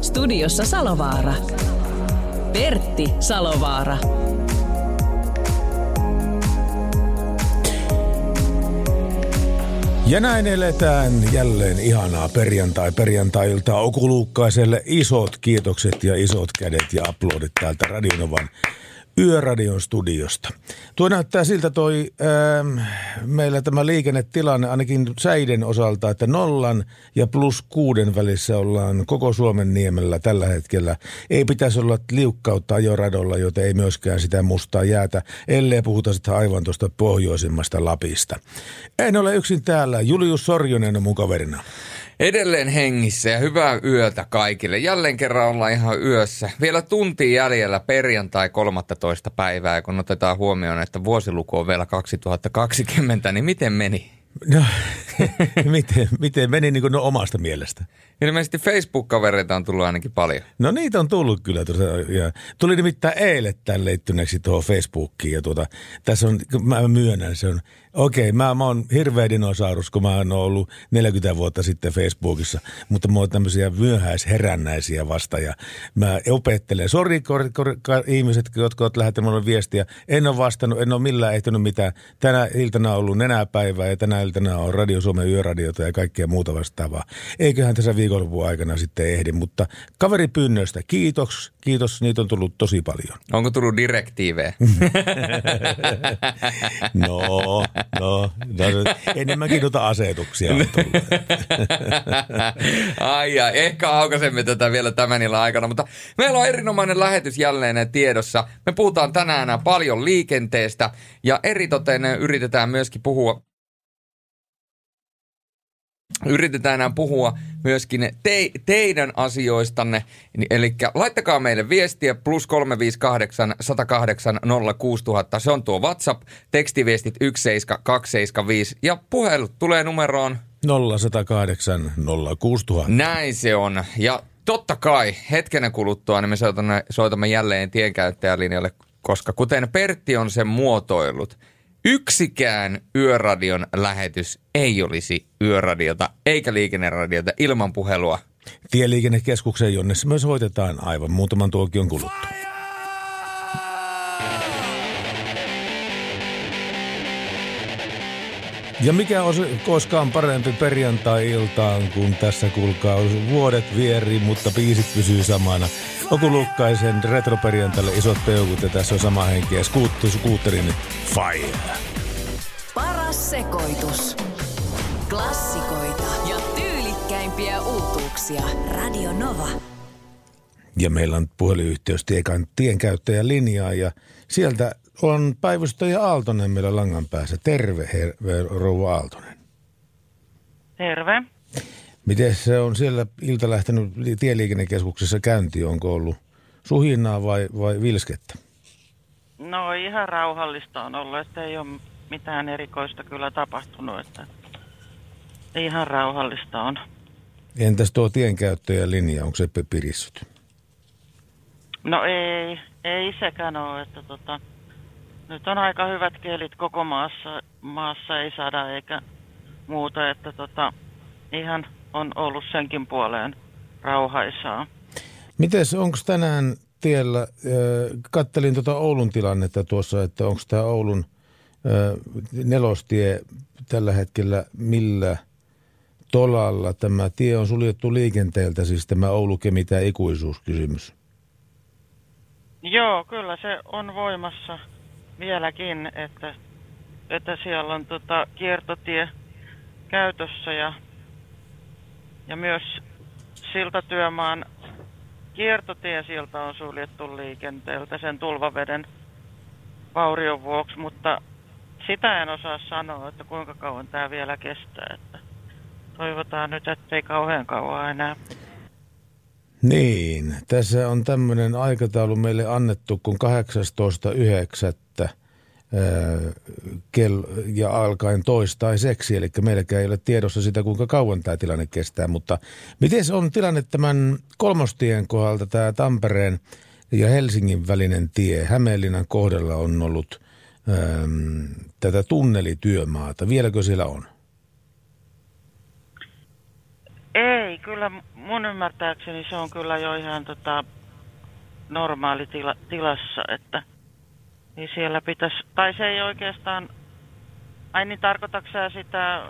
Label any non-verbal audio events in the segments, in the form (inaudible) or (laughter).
Studiossa Salovaara. Pertti Salovaara. Ja näin eletään jälleen ihanaa perjantai perjantailta Okuluukkaiselle isot kiitokset ja isot kädet ja aplodit täältä Radionovan Yöradion studiosta. Tuo näyttää siltä toi ähm, meillä tämä liikennetilanne ainakin säiden osalta, että nollan ja plus kuuden välissä ollaan koko Suomen niemellä tällä hetkellä. Ei pitäisi olla liukkautta ajoradolla, joten ei myöskään sitä mustaa jäätä, ellei puhuta sitä aivan tuosta pohjoisimmasta Lapista. En ole yksin täällä. Julius Sorjonen on mun kaverina. Edelleen hengissä ja hyvää yötä kaikille. Jälleen kerran ollaan ihan yössä. Vielä tunti jäljellä perjantai 13. päivää, kun otetaan huomioon, että vuosiluku on vielä 2020, niin miten meni? No, (laughs) miten, miten meni niin kuin no omasta mielestä? Ilmeisesti Facebook-kavereita on tullut ainakin paljon. No niitä on tullut kyllä. Ja tuli nimittäin eilen tämän leittyneeksi tuohon Facebookiin. Ja tuota, tässä on, mä myönnän, se on Okei, mä, mä oon hirveä dinosaurus, kun mä oon ollut 40 vuotta sitten Facebookissa, mutta mä oon tämmöisiä myöhäisherännäisiä vasta ja mä opettelen. Sori kor, kor, kor, ihmiset, jotka oot lähettäneet mulle viestiä. En ole vastannut, en ole millään ehtinyt mitään. Tänä iltana on ollut nenäpäivää ja tänä iltana on Radio Suomen yöradiota ja kaikkea muuta vastaavaa. Eiköhän tässä viikonlopun aikana sitten ehdi, mutta kaveripyynnöistä kiitos, kiitos, niitä on tullut tosi paljon. Onko tullut direktiivejä? (laughs) no, No, no enemmänkin noita asetuksia on. Ai ja, ehkä aukaisemme tätä vielä tämän illan aikana, mutta meillä on erinomainen lähetys jälleen tiedossa. Me puhutaan tänään paljon liikenteestä ja eritoten yritetään myöskin puhua yritetään enää puhua myöskin te, teidän asioistanne. Eli laittakaa meille viestiä plus 358 108 06000. Se on tuo WhatsApp, tekstiviestit 17275 ja puhelut tulee numeroon 0108 06000. Näin se on. Ja totta kai hetkenä kuluttua niin me soitamme, soitamme jälleen tienkäyttäjälinjalle, koska kuten Pertti on sen muotoillut – yksikään yöradion lähetys ei olisi yöradiota eikä liikenneradiota ilman puhelua. Tieliikennekeskukseen, jonne myös hoitetaan aivan muutaman tuokion kuluttua. Ja mikä on koskaan parempi perjantai-iltaan, kun tässä kuulkaa vuodet vieri, mutta biisit pysyy samana. Okulukkaisen retroperjantalle isot peukut ja tässä on sama henki ja skuuttu, skuutterin fire. Paras sekoitus. Klassikoita ja tyylikkäimpiä uutuuksia. Radio Nova. Ja meillä on puhelinyhteys tiekan linjaa ja sieltä on päivystäjä Aaltonen meillä langan päässä. Terve, her- rouva Aaltonen. Terve. Miten se on siellä ilta lähtenyt tieliikennekeskuksessa käynti? Onko ollut suhinaa vai, vai vilskettä? No ihan rauhallista on ollut, että ei ole mitään erikoista kyllä tapahtunut, että ihan rauhallista on. Entäs tuo tienkäyttäjän linja, onko se pirissyt? No ei, ei sekään ole, että tota, nyt on aika hyvät kielit koko maassa, maassa ei saada eikä muuta, että tota, ihan on ollut senkin puoleen rauhaisaa. Mites, onko tänään tiellä, kattelin tuota Oulun tilannetta tuossa, että onko tämä Oulun nelostie tällä hetkellä millä tolalla tämä tie on suljettu liikenteeltä, siis tämä Oulu-Kemitä ikuisuuskysymys? Joo, kyllä se on voimassa vieläkin, että, että siellä on tota kiertotie käytössä ja ja myös siltatyömaan kiertotiesilta on suljettu liikenteeltä sen tulvaveden vaurion vuoksi, mutta sitä en osaa sanoa, että kuinka kauan tämä vielä kestää. Että toivotaan nyt, ettei kauhean kauan enää. Niin, tässä on tämmöinen aikataulu meille annettu, kun 18.9. Kel, ja alkaen toistaiseksi, eli meilläkään ei ole tiedossa sitä, kuinka kauan tämä tilanne kestää, mutta miten on tilanne tämän kolmostien kohdalta, tämä Tampereen ja Helsingin välinen tie, Hämeenlinnan kohdalla on ollut äm, tätä tunnelityömaata, vieläkö siellä on? Ei, kyllä mun ymmärtääkseni se on kyllä jo ihan tota, normaali tila, tilassa, että niin siellä pitäisi, tai se ei oikeastaan, ai niin tarkoitatko sitä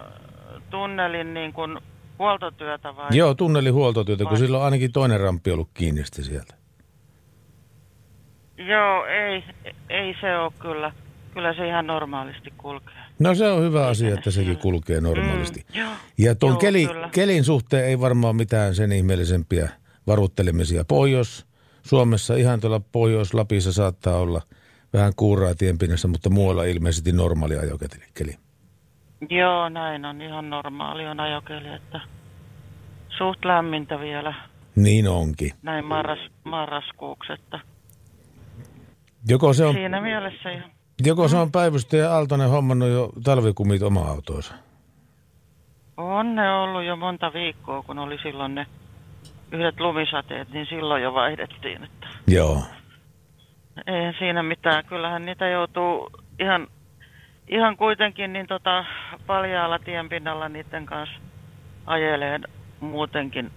tunnelin niin kuin huoltotyötä vai? Joo, tunnelin huoltotyötä, vai? kun silloin ainakin toinen ramppi ollut kiinni sieltä. Joo, ei, ei se ole kyllä. Kyllä se ihan normaalisti kulkee. No se on hyvä asia, että sekin kulkee normaalisti. Mm, joo. Ja tuon Joo, keli, kyllä. kelin suhteen ei varmaan mitään sen ihmeellisempiä varuttelemisia. Pohjois Suomessa, ihan tuolla Pohjois-Lapissa saattaa olla vähän kuuraa tienpinnassa, mutta muualla ilmeisesti normaali ajokeli. Joo, näin on ihan normaali on ajokeli, että suht lämmintä vielä Niin onkin. näin marras, marraskuuksi, että Joko se on, siinä mielessä ihan. Joko se on päivystäjä Aaltonen hommannut jo talvikumit oma autoonsa? On ne ollut jo monta viikkoa, kun oli silloin ne yhdet lumisateet, niin silloin jo vaihdettiin, että Joo. ei siinä mitään. Kyllähän niitä joutuu ihan, ihan kuitenkin niin tota paljaalla tienpinnalla niiden kanssa ajeleen muutenkin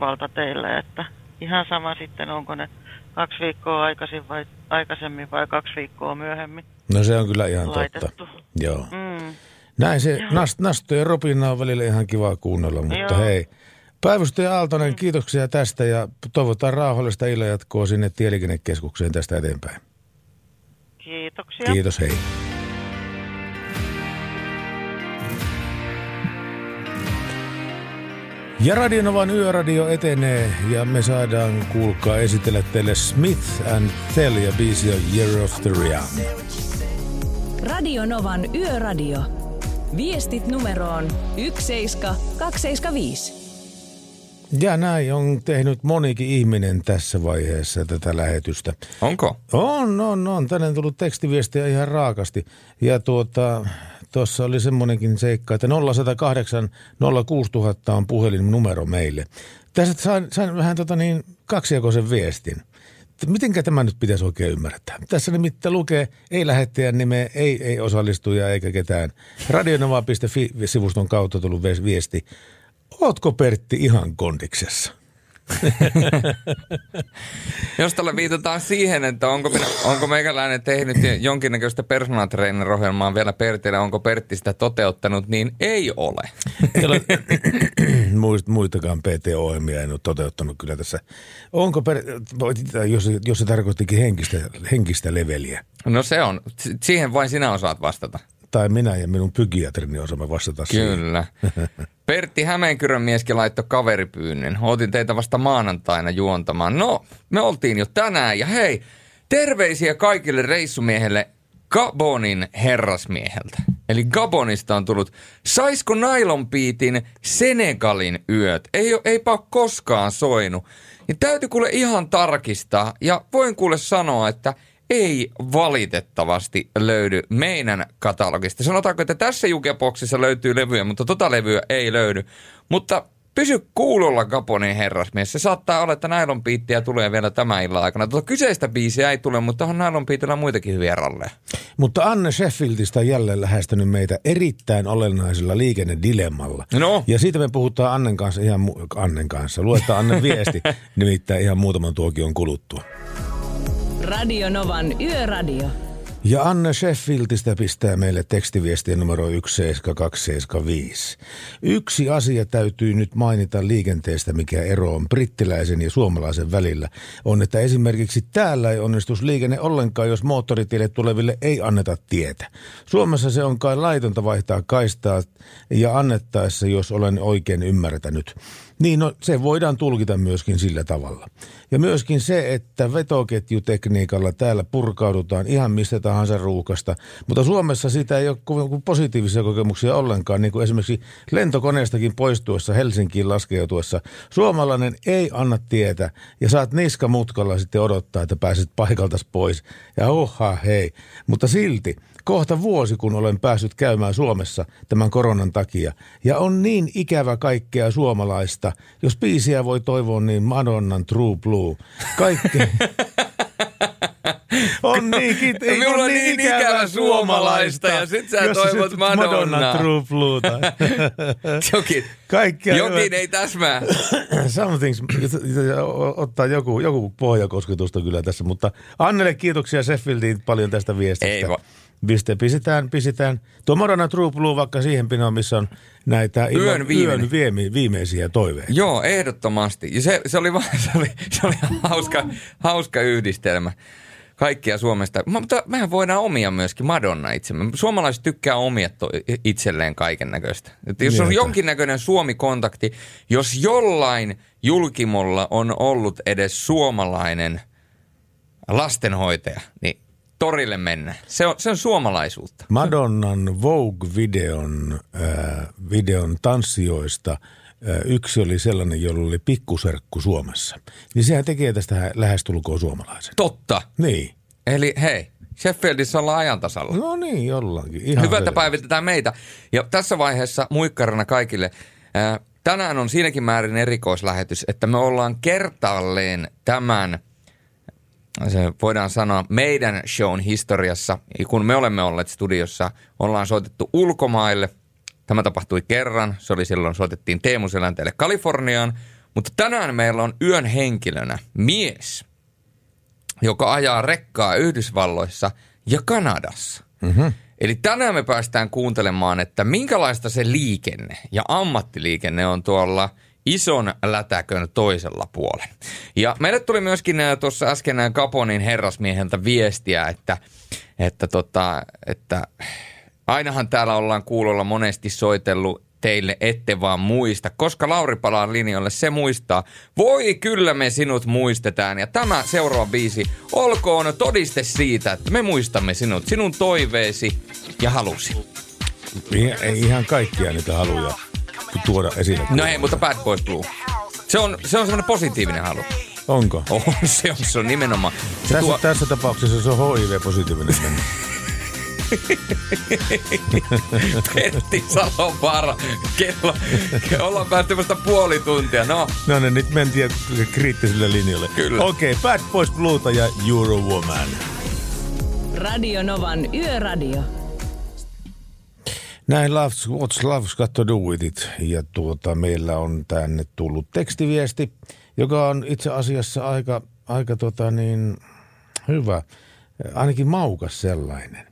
valtateille, että ihan sama sitten onko ne kaksi viikkoa aikaisin vai, aikaisemmin vai kaksi viikkoa myöhemmin No se on kyllä ihan laitettu. totta. Joo. Mm. Näin se nast, nastojen ropina on välillä ihan kiva kuunnella, mutta Joo. hei. Päivystäjä Aaltonen, kiitoksia tästä ja toivotaan rauhallista illanjatkoa sinne Tieliikennekeskukseen tästä eteenpäin. Kiitoksia. Kiitos, hei. Ja Radionovan yöradio etenee ja me saadaan kuulkaa esitellä teille Smith and Tell ja biisi on Year of the Young. Radio Novan Yöradio. Viestit numeroon 17275. Ja näin on tehnyt monikin ihminen tässä vaiheessa tätä lähetystä. Onko? On, on, on. Tänne on tullut tekstiviestiä ihan raakasti. Ja tuota, tuossa oli semmoinenkin seikka, että 0108 06000 on puhelinnumero meille. Tässä sain, sain vähän tota niin kaksijakoisen viestin. Mitenkä tämä nyt pitäisi oikein ymmärtää? Tässä nimittäin lukee, ei lähettäjän nimeä, ei, ei osallistuja eikä ketään. Radionova.fi-sivuston kautta tullut vies- viesti. Ootko Pertti ihan kondiksessa? (laughs) Jos tällä viitataan siihen, että onko, minä, onko meikäläinen tehnyt jonkinnäköistä personal trainer-ohjelmaa vielä Pertille, onko Pertti sitä toteuttanut, niin ei ole. (clears throat) Muist- muitakaan PT-ohjelmia en ole toteuttanut kyllä tässä. Onko, per, jos, jos se tarkoittikin henkistä, henkistä leveliä, No se on, siihen vain sinä osaat vastata. Tai minä ja minun psykiatrini osaamme vastata siihen. Kyllä. (laughs) Pertti Hämeenkyrön mieskin laittoi kaveripyynnön. Otin teitä vasta maanantaina juontamaan. No, me oltiin jo tänään ja hei, terveisiä kaikille reissumiehelle Gabonin herrasmieheltä. Eli Gabonista on tullut, saisko nailonpiitin Senegalin yöt? Ei, eipä ole koskaan soinut. Niin täytyy kuule ihan tarkistaa ja voin kuule sanoa, että ei valitettavasti löydy meidän katalogista. Sanotaanko, että tässä jukeboksissa löytyy levyjä, mutta tota levyä ei löydy. Mutta pysy kuulolla Gabonin herrasmies. Se saattaa olla, että Nylon Beattiä tulee vielä tämän illan aikana. Tuota kyseistä biisiä ei tule, mutta on Nylon Beatillä muitakin hyviä ralleja. Mutta Anne Sheffieldistä on jälleen lähestynyt meitä erittäin olennaisella liikennedilemmalla. No. Ja siitä me puhutaan Annen kanssa ihan mu- Annen kanssa. Luetaan Annen viesti, (laughs) nimittäin ihan muutaman tuokion kuluttua. Radio Novan Yöradio. Ja Anne Sheffieldistä pistää meille tekstiviestiä numero 17275. Yksi asia täytyy nyt mainita liikenteestä, mikä ero on brittiläisen ja suomalaisen välillä, on, että esimerkiksi täällä ei onnistus liikenne ollenkaan, jos moottoritielle tuleville ei anneta tietä. Suomessa se on kai laitonta vaihtaa kaistaa ja annettaessa, jos olen oikein ymmärtänyt. Niin, no, se voidaan tulkita myöskin sillä tavalla. Ja myöskin se, että vetoketjutekniikalla täällä purkaudutaan ihan mistä tahansa ruuhkasta. Mutta Suomessa siitä ei ole kovin positiivisia kokemuksia ollenkaan, niin kuin esimerkiksi lentokoneestakin poistuessa Helsinkiin laskeutuessa. Suomalainen ei anna tietä ja saat niska mutkalla sitten odottaa, että pääset paikaltas pois. Ja oha hei, mutta silti kohta vuosi, kun olen päässyt käymään Suomessa tämän koronan takia. Ja on niin ikävä kaikkea suomalaista. Jos biisiä voi toivoa, niin Madonnan True Blue. Kaikki. (laughs) On niin, kit, ei, Minulla on on niin ikävä suomalaista, ja sit sä Jos toivot sit Madonnaa. Madonna True Blueta. (laughs) Jokin, Kaikkea jokin ei täsmää. (clears throat) Somethings, ottaa joku, joku pohjakosketusta kyllä tässä, mutta Annelle kiitoksia Sheffieldiin paljon tästä viestistä. Ei va- Piste, pisitään, pisitään. Tuo Madonna True Blue vaikka siihen pinoon, missä on näitä ilman- Yön viimeinen. yön viime, viimeisiä toiveita. Joo, ehdottomasti. Ja se, se, oli, vaan, (laughs) se, oli, se oli hauska, hauska yhdistelmä kaikkia Suomesta. Mutta mehän voidaan omia myöskin Madonna itsemme. Suomalaiset tykkää omia to- itselleen kaiken näköistä. Jos on jonkinnäköinen Suomi-kontakti, jos jollain julkimolla on ollut edes suomalainen lastenhoitaja, niin torille mennä. Se on, se on suomalaisuutta. Madonnan Vogue-videon äh, videon tanssijoista äh, yksi oli sellainen, jolla oli pikkuserkku Suomessa. Niin sehän tekee tästä lähestulkoon suomalaisen. Totta. Niin. Eli hei, Sheffieldissä ollaan ajan tasalla. No niin, jollakin. Ihan Hyvä, että selvästi. päivitetään meitä. Ja tässä vaiheessa muikkarana kaikille. Ää, tänään on siinäkin määrin erikoislähetys, että me ollaan kertaalleen tämän, se voidaan sanoa, meidän shown historiassa, kun me olemme olleet studiossa, ollaan soitettu ulkomaille. Tämä tapahtui kerran, se oli silloin, soitettiin Teemu Selänteelle Kaliforniaan, mutta tänään meillä on yön henkilönä mies, joka ajaa rekkaa Yhdysvalloissa ja Kanadassa. Mm-hmm. Eli tänään me päästään kuuntelemaan, että minkälaista se liikenne ja ammattiliikenne on tuolla ison lätäkön toisella puolella. Ja meille tuli myöskin ää, tuossa äsken ää, Kaponin herrasmieheltä viestiä, että, että, tota, että ainahan täällä ollaan kuulolla monesti soitellut teille ette vaan muista, koska Lauri palaa linjalle, se muistaa. Voi kyllä me sinut muistetaan ja tämä seuraava biisi olkoon todiste siitä, että me muistamme sinut, sinun toiveesi ja halusi. Ei ihan kaikkia niitä haluja tuoda esille. No ei, mutta Bad Boys Blue. Se on, se on semmoinen positiivinen halu. Onko? On, (laughs) se on, se on nimenomaan. Se Tässä, tuo, tässä tapauksessa se on HIV-positiivinen. (laughs) Pertti Salovaara, kello, kello ollaan päästy vasta puoli tuntia. No, no niin, nyt mentiin kriittiselle linjalle. Kyllä. Okei, okay, Bad Boys Blueta ja Eurowoman. Radio Novan Yöradio. Näin Loves, What's Love's Got to Do With It. Ja tuota, meillä on tänne tullut tekstiviesti, joka on itse asiassa aika, aika tota niin, hyvä, ainakin maukas sellainen.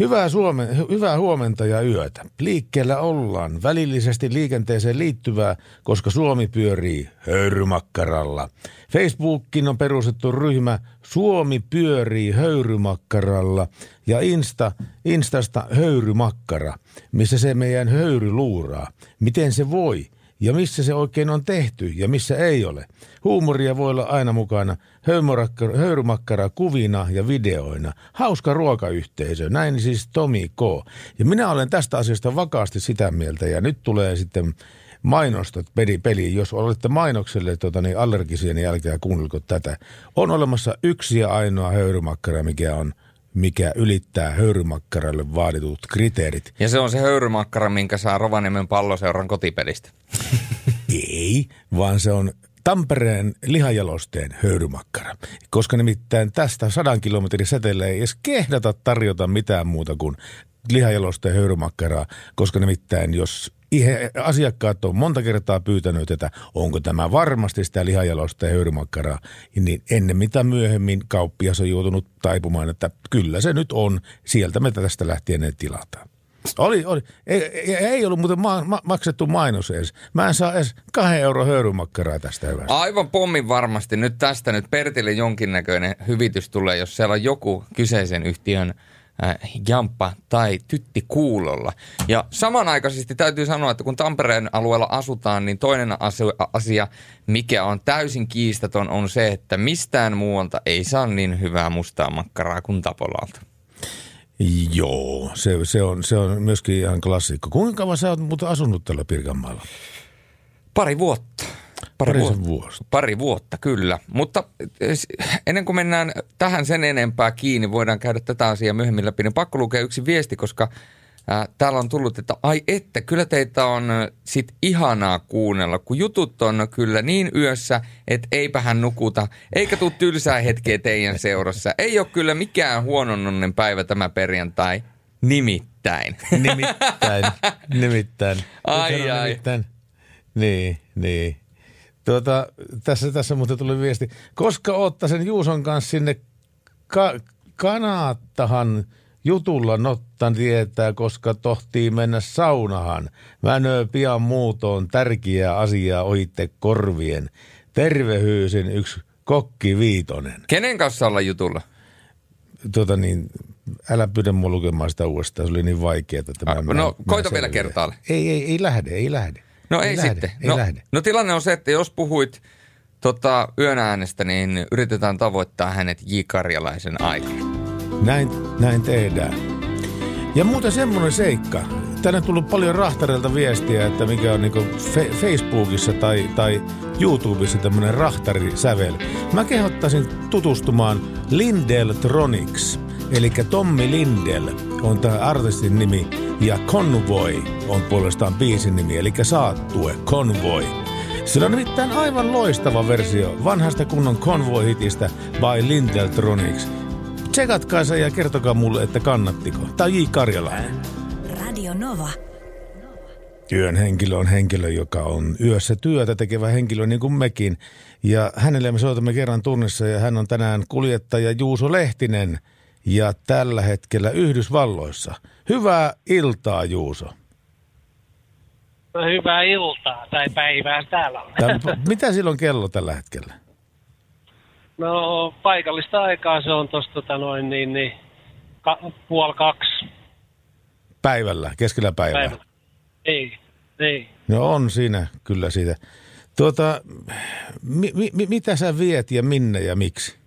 Hyvää, Suome, hy- hyvää huomenta ja yötä. Liikkeellä ollaan välillisesti liikenteeseen liittyvää, koska Suomi pyörii höyrymakkaralla. Facebookin on perustettu ryhmä Suomi pyörii höyrymakkaralla ja Insta, Instasta höyrymakkara, missä se meidän höyry luuraa. Miten se voi? Ja missä se oikein on tehty ja missä ei ole. Huumoria voi olla aina mukana. Höyrymakkara, kuvina ja videoina. Hauska ruokayhteisö. Näin siis Tomi K. Ja minä olen tästä asiasta vakaasti sitä mieltä. Ja nyt tulee sitten mainostot peli, peli. Jos olette mainokselle tota, niin allergisia, niin älkää kuunnelko tätä. On olemassa yksi ja ainoa höyrymakkara, mikä on mikä ylittää höyrymakkaralle vaaditut kriteerit. ja se on se höyrymakkara, minkä saa Rovaniemen palloseuran kotipelistä. (laughs) Ei, vaan se on Tampereen lihajalosteen höyrymakkara. Koska nimittäin tästä sadan kilometrin säteellä ei edes kehdata tarjota mitään muuta kuin lihajalosteen höyrymakkaraa, koska nimittäin jos ihe, asiakkaat on monta kertaa pyytänyt, että onko tämä varmasti sitä lihajalosteen höyrymakkaraa, niin ennen mitä myöhemmin kauppias on joutunut taipumaan, että kyllä se nyt on, sieltä me tästä lähtien ne tilataan. Oli, oli. Ei, ei, ollut muuten ma- ma- maksettu mainos edes. Mä en saa edes kahden euron höyrymakkaraa tästä hyvästä. Aivan pommin varmasti. Nyt tästä nyt Pertille jonkinnäköinen hyvitys tulee, jos siellä on joku kyseisen yhtiön äh, jamppa tai tytti kuulolla. Ja samanaikaisesti täytyy sanoa, että kun Tampereen alueella asutaan, niin toinen asia, asia mikä on täysin kiistaton, on se, että mistään muualta ei saa niin hyvää mustaa makkaraa kuin Tapolalta. Joo, se, se, on, se on myöskin ihan klassikko. Kuinka kauan sä oot asunut tällä Pirkanmaalla? Pari vuotta. Pari vuotta. vuotta. Pari vuotta, kyllä. Mutta eh, ennen kuin mennään tähän sen enempää kiinni, voidaan käydä tätä asiaa myöhemmin läpi, niin pakko lukea yksi viesti, koska ää, täällä on tullut, että ai että, kyllä teitä on ä, sit ihanaa kuunnella, kun jutut on kyllä niin yössä, että eipä hän nukuta, eikä tule tylsää hetkeä teidän seurassa. Ei ole kyllä mikään huonononnen päivä tämä perjantai, nimittäin. Nimittäin, (laughs) nimittäin. Ai, ai. Nimittäin. Niin, niin. Tuota, tässä, tässä muuten tuli viesti. Koska ootta sen Juuson kanssa sinne ka- kanaattahan jutulla nottan tietää, koska tohtii mennä saunahan. Mänöö pian muutoon tärkeää asiaa ohitte korvien. Tervehyysin yksi kokki viitonen. Kenen kanssa olla jutulla? Tuota niin, älä pyydä mua lukemaan sitä uudestaan, se oli niin vaikeaa. Että Ah, mä- no, mä koita vielä selviän. kertaalle. Ei, ei, ei lähde, ei lähde. No ei, lähde, sitten. Ei no, lähde. no tilanne on se, että jos puhuit tota, yön äänestä, niin yritetään tavoittaa hänet J. Karjalaisen aikana. Näin, näin tehdään. Ja muuten semmoinen seikka. Tänne on tullut paljon rahtareilta viestiä, että mikä on niinku fe- Facebookissa tai, tai YouTubessa tämmöinen rahtarisävel. Mä kehottaisin tutustumaan Lindeltronics. Eli Tommi Lindel on tämä artistin nimi ja Convoy on puolestaan biisin nimi, eli Saattue, Convoy. Sillä on nimittäin aivan loistava versio vanhasta kunnon Convoy-hitistä by Lindeltronics. Tsekatkaa se ja kertokaa mulle, että kannattiko. On J. Karjalainen. Radio Nova. Yön henkilö on henkilö, joka on yössä työtä tekevä henkilö niin kuin mekin. Ja hänelle me soitamme kerran tunnissa ja hän on tänään kuljettaja Juuso Lehtinen ja tällä hetkellä Yhdysvalloissa. Hyvää iltaa Juuso. Hyvää iltaa tai päivää täällä on. Tää, mitä silloin kello tällä hetkellä? No paikallista aikaa se on tuossa tota noin niin, niin ka, puoli kaksi Päivällä, keskellä päivää. päivää. Ei, ei. No on siinä kyllä siitä. Tuota, mi, mi, mitä sä viet ja minne ja miksi?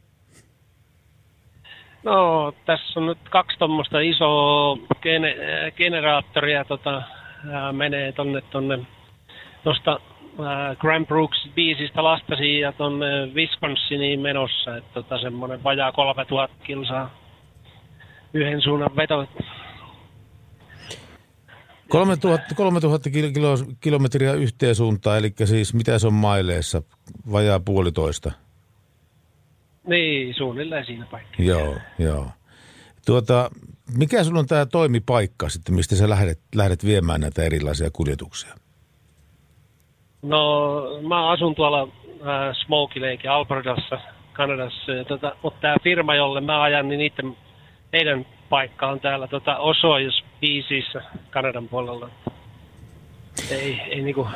No tässä on nyt kaksi tuommoista isoa gene, äh, generaattoria tota, ää, menee tonne tonne tuosta Grand Brooks biisistä lastasiin ja tonne Wisconsiniin menossa. Että tota, semmoinen vajaa 3000 kilsaa yhden suunnan veto. 3000, 3000 kil- kilo, kilometriä yhteen suuntaan, eli siis mitä se on maileissa? Vajaa puolitoista. Niin, suunnilleen siinä paikassa. Joo, joo. Tuota, mikä sulla on tämä toimipaikka sitten, mistä sä lähdet, lähdet viemään näitä erilaisia kuljetuksia? No, mä asun tuolla äh, Smoky Lake Albertassa, Kanadassa. Ja, tota, mutta tämä firma, jolle mä ajan, niin niiden, heidän paikka on täällä tota, Osois biisissä Kanadan puolella. Ei, ei niinku,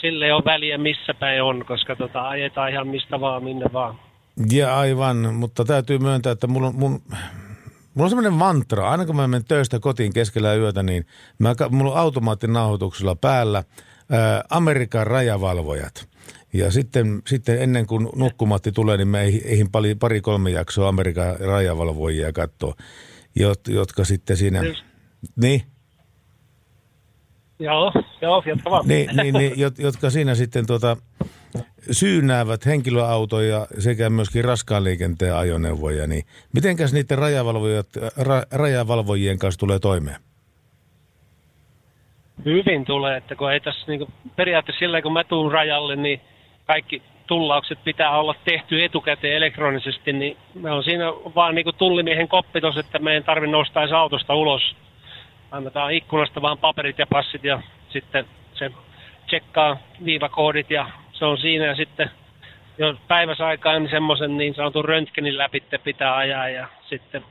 sille ei ole väliä missä päin on, koska tota, ajetaan ihan mistä vaan, minne vaan. Ja aivan, mutta täytyy myöntää, että mulla on, mun, mulla on semmoinen mantra. Aina kun mä menen töistä kotiin keskellä yötä, niin mä, mulla on automaattinauhoituksella päällä ää, Amerikan rajavalvojat. Ja sitten, sitten ennen kuin nukkumatti tulee, niin mä eihin, eihin pari, pari kolme jaksoa Amerikan rajavalvojia katsoa, jot, jotka sitten siinä... Just. Niin, Joo, joo, jatka vaan. niin, niin, niin jot, jotka siinä sitten tuota, syynäävät henkilöautoja sekä myöskin raskaan liikenteen ajoneuvoja, niin mitenkäs niiden rajavalvojat, ra, rajavalvojien kanssa tulee toimeen? Hyvin tulee, että kun ei tässä niin periaatteessa sillä kun mä tuun rajalle, niin kaikki tullaukset pitää olla tehty etukäteen elektronisesti, niin me on siinä vaan niin tullimiehen koppitos, että me ei tarvitse nostaa edes autosta ulos. Annetaan ikkunasta vaan paperit ja passit ja sitten se tsekkaa viivakoodit ja se on siinä ja sitten jos päiväsaikaan niin semmoisen niin sanotun röntgenin läpi pitää ajaa ja sitten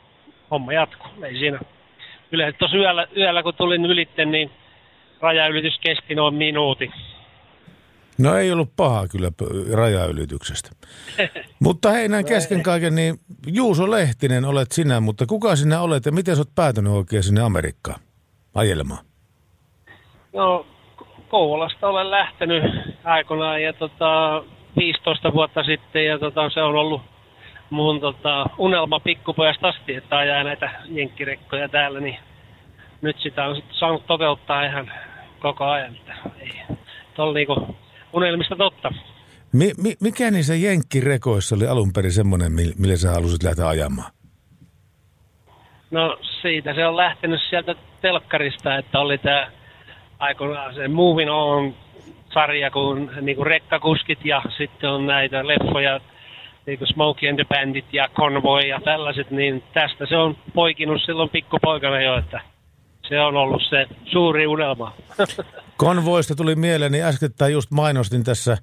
homma jatkuu. Ei siinä. Yleensä tuossa yöllä, yöllä kun tulin ylitte, niin rajaylitys kesti noin minuutin. No ei ollut paha kyllä rajaylityksestä. (laughs) mutta hei näin kesken kaiken, niin Juuso Lehtinen olet sinä, mutta kuka sinä olet ja miten sä oot päätynyt oikein sinne Amerikkaan ajelemaan? No, Kouvolasta olen lähtenyt aikoinaan ja tota, 15 vuotta sitten ja tota, se on ollut mun tota, unelma pikkupojasta asti, että ajaa näitä jenkkirekkoja täällä, niin nyt sitä on sitten saanut toteuttaa ihan koko ajan. Että ei, tol niinku unelmista totta. Mi, mi, mikä niissä jenkkirekoissa oli alun perin semmoinen, mi- millä sä halusit lähteä ajamaan? No siitä se on lähtenyt sieltä telkkarista, että oli tämä aikoinaan se Moving On sarja, kun niinku rekkakuskit ja sitten on näitä leffoja, niinku Smokey and the Bandit ja Convoy ja tällaiset, niin tästä se on poikinut silloin pikkupoikana jo, että se on ollut se suuri unelma. (laughs) Konvoista tuli mieleeni, äskettäin just mainostin tässä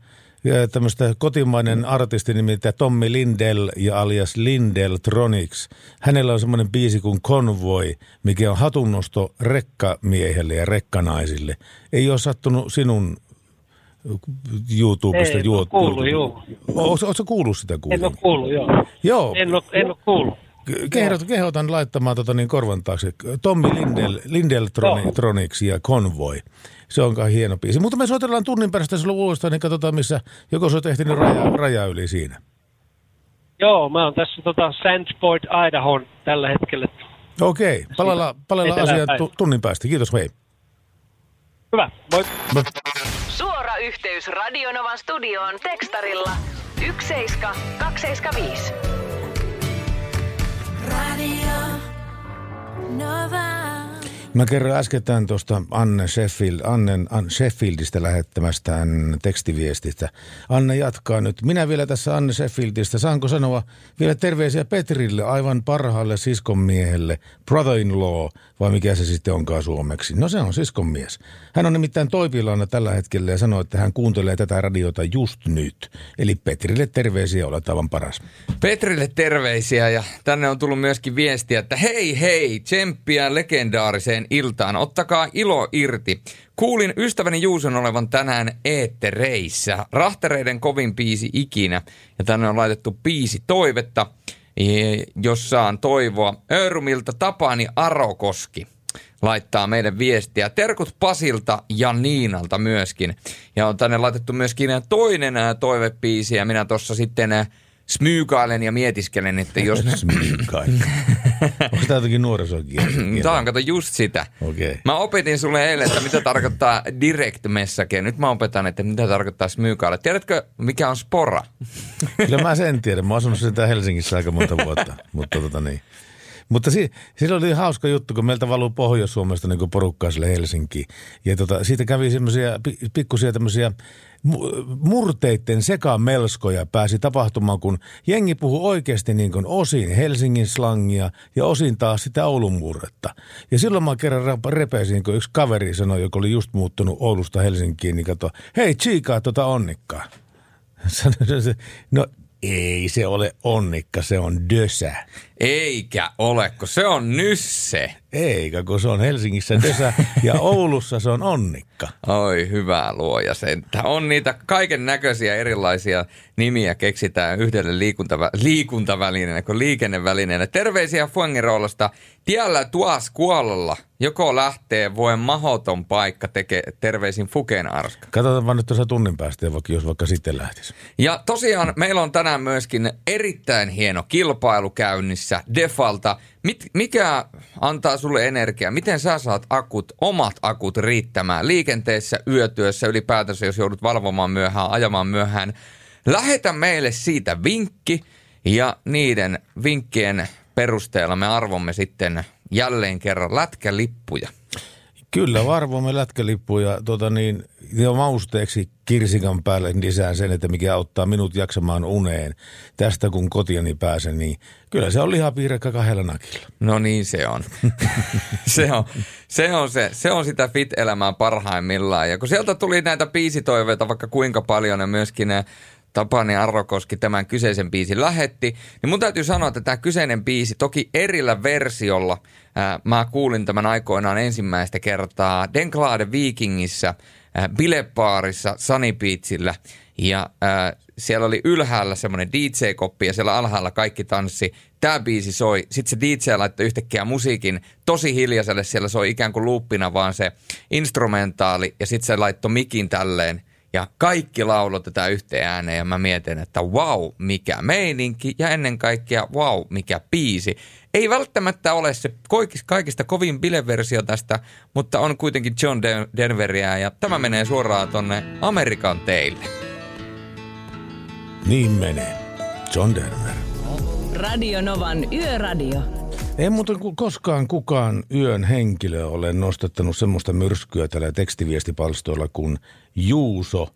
tämmöistä kotimainen artisti nimittäin Tommi Lindell ja alias Lindell Tronics. Hänellä on semmoinen biisi kuin Convoy, mikä on hatunnosto rekkamiehelle ja rekkanaisille. Ei ole sattunut sinun YouTubesta. Ei, en ole kuullut, juu. Oletko kuullut sitä En kuitenkin? ole kuullut, joo. Joo. En ole, en ole kuullut. Kehdot, kehotan laittamaan tota niin korvan taakse. Tommi Lindell, Lindell Troni, Joo. Tronics ja Convoy. Se on kai hieno biisi. Mutta me soitellaan tunnin päästä sulla uudestaan, niin katsotaan missä, joko sä oot ehtinyt raja, raja yli siinä. Joo, mä oon tässä tota Sandsport Idahon tällä hetkellä. Okei, palella etelään asiaan päin. tu, tunnin päästä. Kiitos, hei. Hyvä, moi. Suora yhteys Radionovan studioon tekstarilla 17275. Radio Nova. Mä kerron äskettäin tuosta Anne, Sheffield, Annen, Anne Sheffieldistä lähettämästään tekstiviestistä. Anne jatkaa nyt. Minä vielä tässä Anne Sheffieldistä. Saanko sanoa vielä terveisiä Petrille, aivan parhaalle siskonmiehelle, brother-in-law, vai mikä se sitten onkaan suomeksi? No se on siskonmies. Hän on nimittäin Toipilaana tällä hetkellä ja sanoo, että hän kuuntelee tätä radiota just nyt. Eli Petrille terveisiä, olet aivan paras. Petrille terveisiä ja tänne on tullut myöskin viestiä, että hei hei, tsemppiä legendaariseen iltaan, ottakaa ilo irti. Kuulin ystäväni Juuson olevan tänään eettereissä, rahtereiden kovin biisi ikinä ja tänne on laitettu biisi toivetta, eh, jos saan toivoa Öörumilta Tapani Arokoski laittaa meidän viestiä. Terkut Pasilta ja Niinalta myöskin. Ja on tänne laitettu myöskin toinen ää, toivepiisi ja minä tuossa sitten ää, smyykailen ja mietiskelen, että jos... Smykai. (laughs) Onko tämä jotenkin nuorisokieltä? (clears throat) Tämä on kato just sitä. Okei. Mä opetin sulle eilen, että mitä tarkoittaa direct message. Nyt mä opetan, että mitä tarkoittaa smyykailla. Tiedätkö, mikä on spora? Kyllä mä sen tiedän. Mä oon asunut sitä Helsingissä aika monta vuotta. Mutta tota niin. Mutta si- silloin oli hauska juttu, kun meiltä valuu Pohjois-Suomesta niin porukkaa sille Helsinkiin. Ja tota, siitä kävi semmoisia pi- pikkusia tämmöisiä mu- murteitten sekamelskoja pääsi tapahtumaan, kun jengi puhui oikeasti niin kuin osin Helsingin slangia ja osin taas sitä Oulun murretta. Ja silloin mä kerran rep- repesin, kun yksi kaveri sanoi, joka oli just muuttunut Oulusta Helsinkiin, niin katsoi, hei tsiikaa tota onnikkaa. (laughs) Sanoi se, no ei se ole onnikka, se on dösä. Eikä ole, kun se on nysse. Eikä, kun se on Helsingissä dösä ja (laughs) Oulussa se on onnikka. Oi, hyvää luoja senttä. On niitä kaiken näköisiä erilaisia nimiä keksitään yhdelle liikuntavä- liikuntavälineelle kuin liikennevälineelle. Terveisiä Fuengiroolasta. Tiellä tuas kuololla. Joko lähtee, voi mahoton paikka tekee terveisin Fuken Arska. Katsotaan vaan nyt tuossa tunnin päästä, jos vaikka sitten lähtisi. Ja tosiaan meillä on tänään myöskin erittäin hieno kilpailu käynnissä Defalta. Mit, mikä antaa sulle energiaa? Miten sä saat akut, omat akut riittämään liikenteessä, yötyössä, ylipäätänsä jos joudut valvomaan myöhään, ajamaan myöhään? Lähetä meille siitä vinkki ja niiden vinkkien perusteella me arvomme sitten jälleen kerran lätkälippuja. Kyllä, (laughs) varvoimme lätkälippuja ja tota niin, jo mausteeksi kirsikan päälle lisään sen, että mikä auttaa minut jaksamaan uneen. Tästä kun kotiani pääsen, niin kyllä se on lihapiirekka kahdella nakilla. No niin se on. (laughs) se, on se, on se, se on sitä fit-elämää parhaimmillaan. Ja kun sieltä tuli näitä biisitoiveita vaikka kuinka paljon ja myöskin ne Tapani Arrokoski tämän kyseisen biisin lähetti, niin mun täytyy sanoa, että tämä kyseinen biisi, toki erillä versiolla, ää, mä kuulin tämän aikoinaan ensimmäistä kertaa Denklade Vikingissä, ää, bilepaarissa Sunny Beachillä, ja ää, siellä oli ylhäällä semmoinen DJ-koppi ja siellä alhaalla kaikki tanssi. Tämä biisi soi, sitten se DJ laittoi yhtäkkiä musiikin tosi hiljaiselle, siellä soi ikään kuin luuppina vaan se instrumentaali ja sitten se laittoi mikin tälleen ja kaikki lauloi tätä yhteen ääneen ja mä mietin, että wow, mikä meininki ja ennen kaikkea wow, mikä biisi. Ei välttämättä ole se kaikista kovin bileversio tästä, mutta on kuitenkin John Den- Denveria ja tämä menee suoraan tonne Amerikan teille. Niin menee. John Denver. Radio Novan Yöradio. Ei muuten koskaan kukaan yön henkilö ole nostattanut semmoista myrskyä tällä tekstiviestipalstoilla kuin Juuso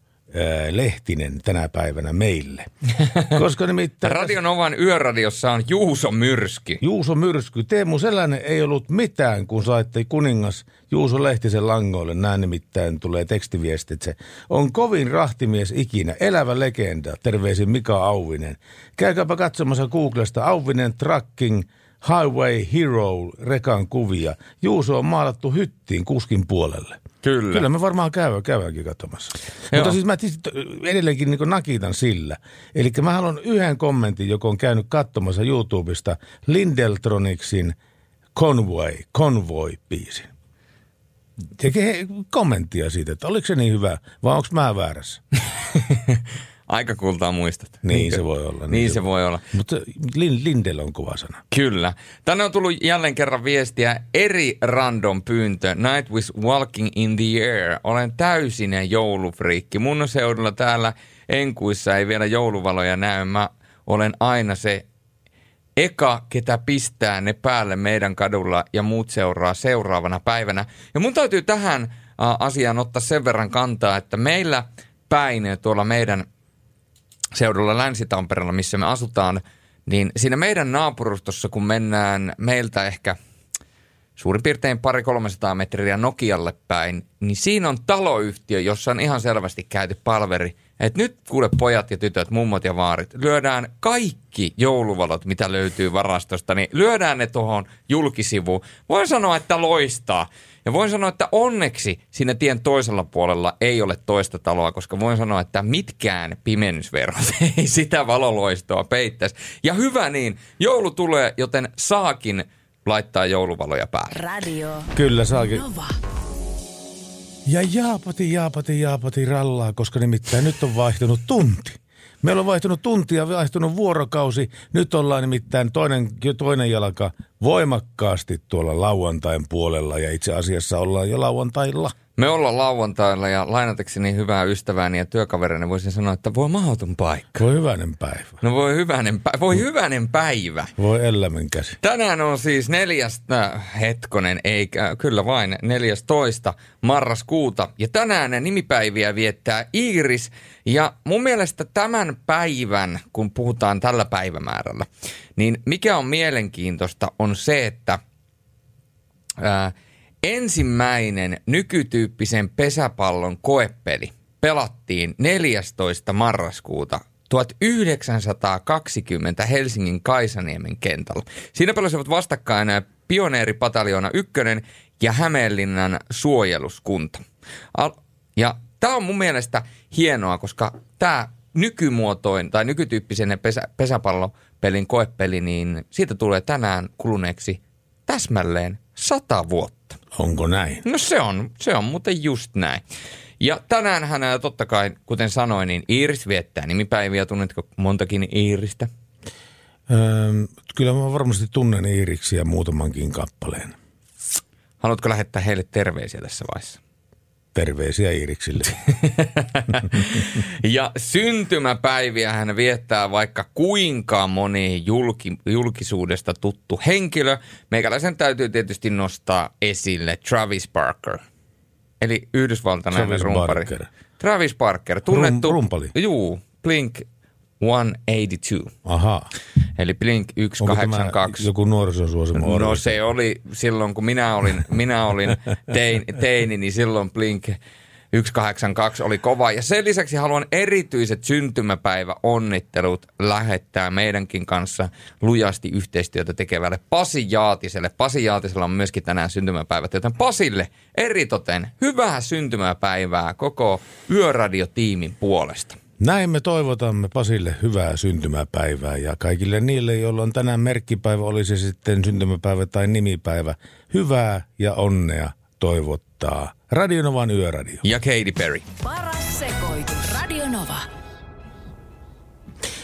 Lehtinen tänä päivänä meille. (laughs) Koska nimittäin... Radio Novan yöradiossa on Juuso Myrsky. Juuso Myrsky. Teemu sellainen ei ollut mitään, kun saitte kuningas Juuso Lehtisen langoille. Näin nimittäin tulee tekstiviestit. Se on kovin rahtimies ikinä. Elävä legenda. Terveisin Mika Auvinen. Käykääpä katsomassa Googlesta Auvinen Trucking Highway Hero rekan kuvia. Juuso on maalattu hyttiin kuskin puolelle. Kyllä. Kyllä me varmaan käy, käydäänkin katsomassa. Joo. Mutta siis mä tietysti edelleenkin niin nakitan sillä. Eli mä haluan yhden kommentin, joka on käynyt katsomassa YouTubesta Lindeltronicsin Convoy, Convoy-biisin. Tekee kommenttia siitä, että oliko se niin hyvä vai onko mä väärässä. (laughs) Aika kultaa muistat. Niin Niinkö? se voi olla. Niin se voi olla. Mutta Lin, Lindel on kova sana. Kyllä. Tänne on tullut jälleen kerran viestiä eri random pyyntö. Night was walking in the air. Olen täysinen joulufriikki. Mun seudulla täällä Enkuissa ei vielä jouluvaloja näy. Mä olen aina se eka, ketä pistää ne päälle meidän kadulla ja muut seuraa seuraavana päivänä. Ja mun täytyy tähän asiaan ottaa sen verran kantaa, että meillä päin tuolla meidän seudulla Länsi-Tampereella, missä me asutaan, niin siinä meidän naapurustossa, kun mennään meiltä ehkä suurin piirtein pari 300 metriä Nokialle päin, niin siinä on taloyhtiö, jossa on ihan selvästi käyty palveri, että nyt kuule pojat ja tytöt, mummot ja vaarit, lyödään kaikki jouluvalot, mitä löytyy varastosta, niin lyödään ne tuohon julkisivuun. Voin sanoa, että loistaa. Ja voin sanoa, että onneksi siinä tien toisella puolella ei ole toista taloa, koska voin sanoa, että mitkään pimennysverhot (laughs) ei sitä valoloistoa peittäisi. Ja hyvä niin, joulu tulee, joten saakin laittaa jouluvaloja päälle. Radio Kyllä saakin. Nova. Ja jaapati, jaapati, jaapati rallaa, koska nimittäin nyt on vaihtunut tunti. Meillä on vaihtunut tunti ja vaihtunut vuorokausi. Nyt ollaan nimittäin toinen, toinen jalka voimakkaasti tuolla lauantain puolella ja itse asiassa ollaan jo lauantailla. Me ollaan lauantailla ja lainatekseni hyvää ystävääni ja työkaverini voisin sanoa, että voi mahdoton paikka. Voi hyvänen päivä. No voi hyvänen, pä- voi hyvänen päivä. Voi elämän käsi. Tänään on siis neljäs, äh, hetkonen, eikä, kyllä vain 14. marraskuuta. Ja tänään nimipäiviä viettää Iiris. Ja mun mielestä tämän päivän, kun puhutaan tällä päivämäärällä, niin mikä on mielenkiintoista on se, että ää, ensimmäinen nykytyyppisen pesäpallon koepeli pelattiin 14. marraskuuta 1920 Helsingin Kaisaniemen kentällä. Siinä pelasivat vastakkain pioneeripataljoona ykkönen ja Hämeenlinnan suojeluskunta. Al- ja tämä on mun mielestä hienoa, koska tämä nykymuotoin tai nykytyyppisen pesä, pesäpallopelin koepeli, niin siitä tulee tänään kuluneeksi täsmälleen sata vuotta. Onko näin? No se on, se on muuten just näin. Ja tänään hän totta kai, kuten sanoin, niin Iiris viettää nimipäiviä. Tunnetko montakin Iiristä? Öö, kyllä mä varmasti tunnen Iiriksiä muutamankin kappaleen. Haluatko lähettää heille terveisiä tässä vaiheessa? Terveisiä Iiriksille. (laughs) Ja syntymäpäiviä hän viettää vaikka kuinka moni julki, julkisuudesta tuttu henkilö. Meikäläisen täytyy tietysti nostaa esille Travis Barker. Eli yhdysvaltalainen Travis rumpari. Barker. Travis Barker, tunnettu. Rum- rumpali? Juu, Blink 182. Aha. Eli Blink Onko tämä 182. joku nuorisosuosimo? No se oli silloin, kun minä olin, minä olin (laughs) tein, teini, niin silloin Blink 182 oli kova. Ja sen lisäksi haluan erityiset syntymäpäiväonnittelut lähettää meidänkin kanssa lujasti yhteistyötä tekevälle Pasi Jaatiselle. Pasi Jaatisella on myöskin tänään syntymäpäivät, joten Pasille eritoten hyvää syntymäpäivää koko Yöradiotiimin puolesta. Näin me toivotamme Pasille hyvää syntymäpäivää ja kaikille niille, joilla on tänään merkkipäivä, oli se sitten syntymäpäivä tai nimipäivä, hyvää ja onnea toivottaa Radionovan yöradio. Ja Katy Perry. Paras sekoitus. Radio Nova.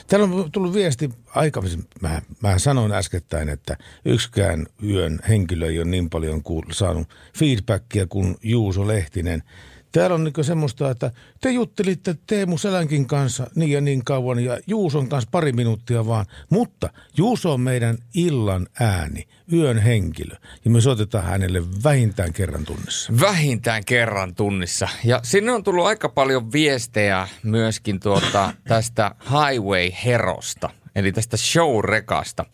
Täällä on tullut viesti aikaisemmin. Mä, mä sanoin äskettäin, että yksikään yön henkilö ei ole niin paljon kuul- saanut feedbackia kuin Juuso Lehtinen. Täällä on niin semmoista, että te juttelitte Teemu Selänkin kanssa niin ja niin kauan ja Juuson kanssa pari minuuttia vaan. Mutta Juuso on meidän illan ääni, yön henkilö. Ja me soitetaan hänelle vähintään kerran tunnissa. Vähintään kerran tunnissa. Ja sinne on tullut aika paljon viestejä myöskin tuota, tästä Highway Herosta, eli tästä show-rekasta.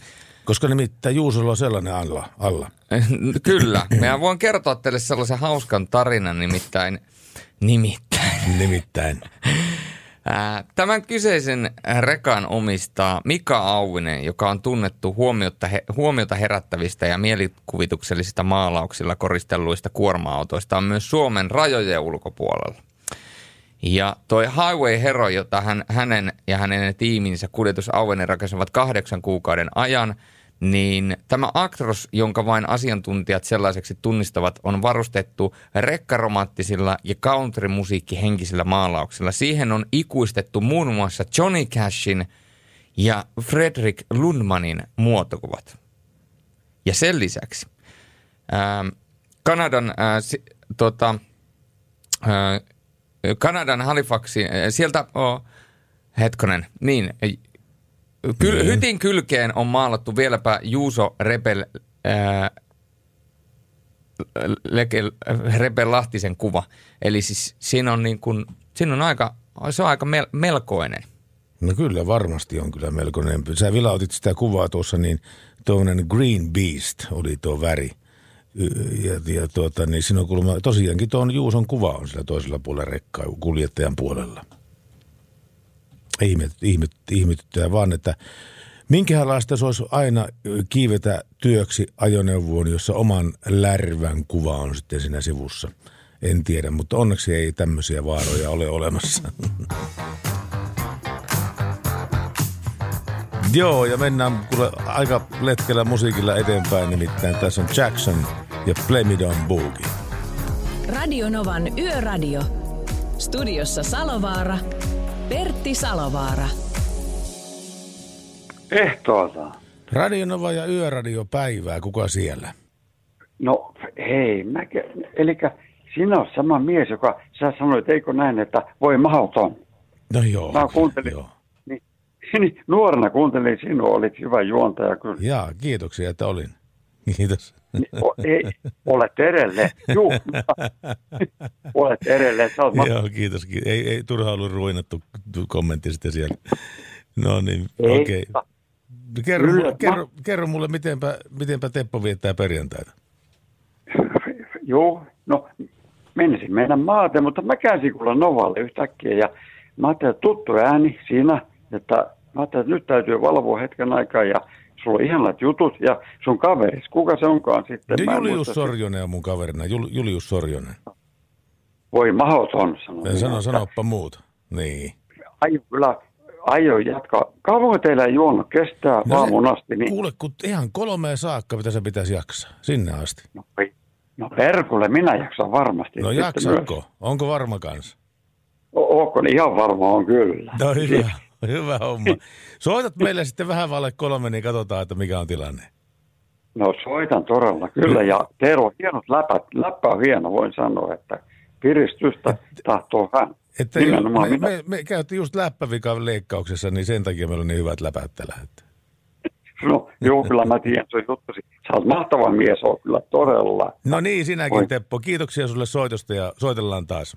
Koska nimittäin Juusolla on sellainen alla. alla. (laughs) Kyllä. Mä voin kertoa teille sellaisen hauskan tarinan nimittäin. Nimittäin. Nimittäin. Tämän kyseisen rekan omistaa Mika Auvinen, joka on tunnettu huomiota, huomiota herättävistä ja mielikuvituksellisista maalauksilla koristelluista kuorma-autoista on myös Suomen rajojen ulkopuolella. Ja toi Highway Hero, jota hän, hänen ja hänen tiiminsä kuljetus Auvinen rakensivat kahdeksan kuukauden ajan, niin tämä Actros, jonka vain asiantuntijat sellaiseksi tunnistavat, on varustettu rekkaromanttisilla ja countrymusiikkihenkisillä maalauksilla. Siihen on ikuistettu muun muassa Johnny Cashin ja Fredrik Lundmanin muotokuvat. Ja sen lisäksi ää, Kanadan, ää, si, tota, ää, Kanadan Halifaxin, ää, sieltä, oh, hetkonen, niin, Kyl, Niin. hytin kylkeen on maalattu vieläpä Juuso Rebel, ää, Leke, Rebel Lahtisen kuva. Eli siis siinä on, niin kuin, siinä on aika, se on aika mel, melkoinen. No kyllä, varmasti on kyllä melkoinen. Sä vilautit sitä kuvaa tuossa, niin tuollainen Green Beast oli tuo väri. Ja, ja tuota, niin siinä on kuulemma, tosiaankin tuon Juuson kuva on sillä toisella puolella rekkaa, kuljettajan puolella. Ihmet, ihmet, ihmetyttää vaan, että minkälaista se olisi aina kiivetä työksi ajoneuvoon, jossa oman lärvän kuva on sitten siinä sivussa. En tiedä, mutta onneksi ei tämmöisiä vaaroja ole olemassa. (laughs) Joo, ja mennään kuule aika letkellä musiikilla eteenpäin, nimittäin tässä on Jackson ja Plemidon Boogie. Radio Novan Yöradio. Studiossa Salovaara. Pertti Salovaara. Ehtoota. Radio Nova ja Yöradio päivää, kuka siellä? No hei, mä, eli sinä olet sama mies, joka sä sanoit, eikö näin, että voi mahdoton. No joo. Mä kuuntelin, Joo. niin, (laughs) niin, nuorena kuuntelin sinua, olit hyvä juontaja kyllä. Jaa, kiitoksia, että olin. Kiitos. Niin, o, ei, olet edelleen, juu, (laughs) olet edelleen. Ma- Joo, kiitos. ki- Ei, ei turha ollut ruinattu tu- kommentti sitten siellä. No niin, Ei, okei. Okay. Kerro, Kyllä, mulle, mä- kerro, kerro mulle, mitenpä, mitenpä Teppo viettää perjantaita. Joo, no menisin meidän maate, mutta mä käänsin kuulla Novalle yhtäkkiä ja mä ajattelin, että tuttu ääni siinä, että mä ajattelin, että nyt täytyy valvoa hetken aikaa ja sulla on ihanat jutut ja sun kaveris, kuka se onkaan sitten? En Julius Sorjonen on mun kaverina, Jul, Julius Sorjonen. Voi mahoton, sanoi. Ja minä, sano, sanoppa muuta. Niin. Aio kyllä, aio jatkaa. Kauan teillä ei juonut kestää no, aamun asti, niin Kuule, kun ihan kolmeen saakka, mitä sä pitäisi jaksaa, sinne asti. no, no perkulle, minä jaksan varmasti. No Sitten jaksatko? myös. Onko varma kanssa? O- Ootko, niin ihan varma on kyllä. No hyvä, (laughs) hyvä homma. Soitat meille sitten vähän vaille kolme, niin katsotaan, että mikä on tilanne. No soitan todella, kyllä. Ja Tero, hienot läpät. Läppä on hieno, voin sanoa, että piristystä tahtoo hän. Että Nimenomaan me, minä. me, me, käytiin just läppävikan leikkauksessa, niin sen takia meillä on niin hyvät läpät tällä hetkellä. No joo, kyllä mä tiedän, se on juttusi. Sä oot mahtava mies, on kyllä todella. No niin, sinäkin Oi. Teppo. Kiitoksia sulle soitosta ja soitellaan taas.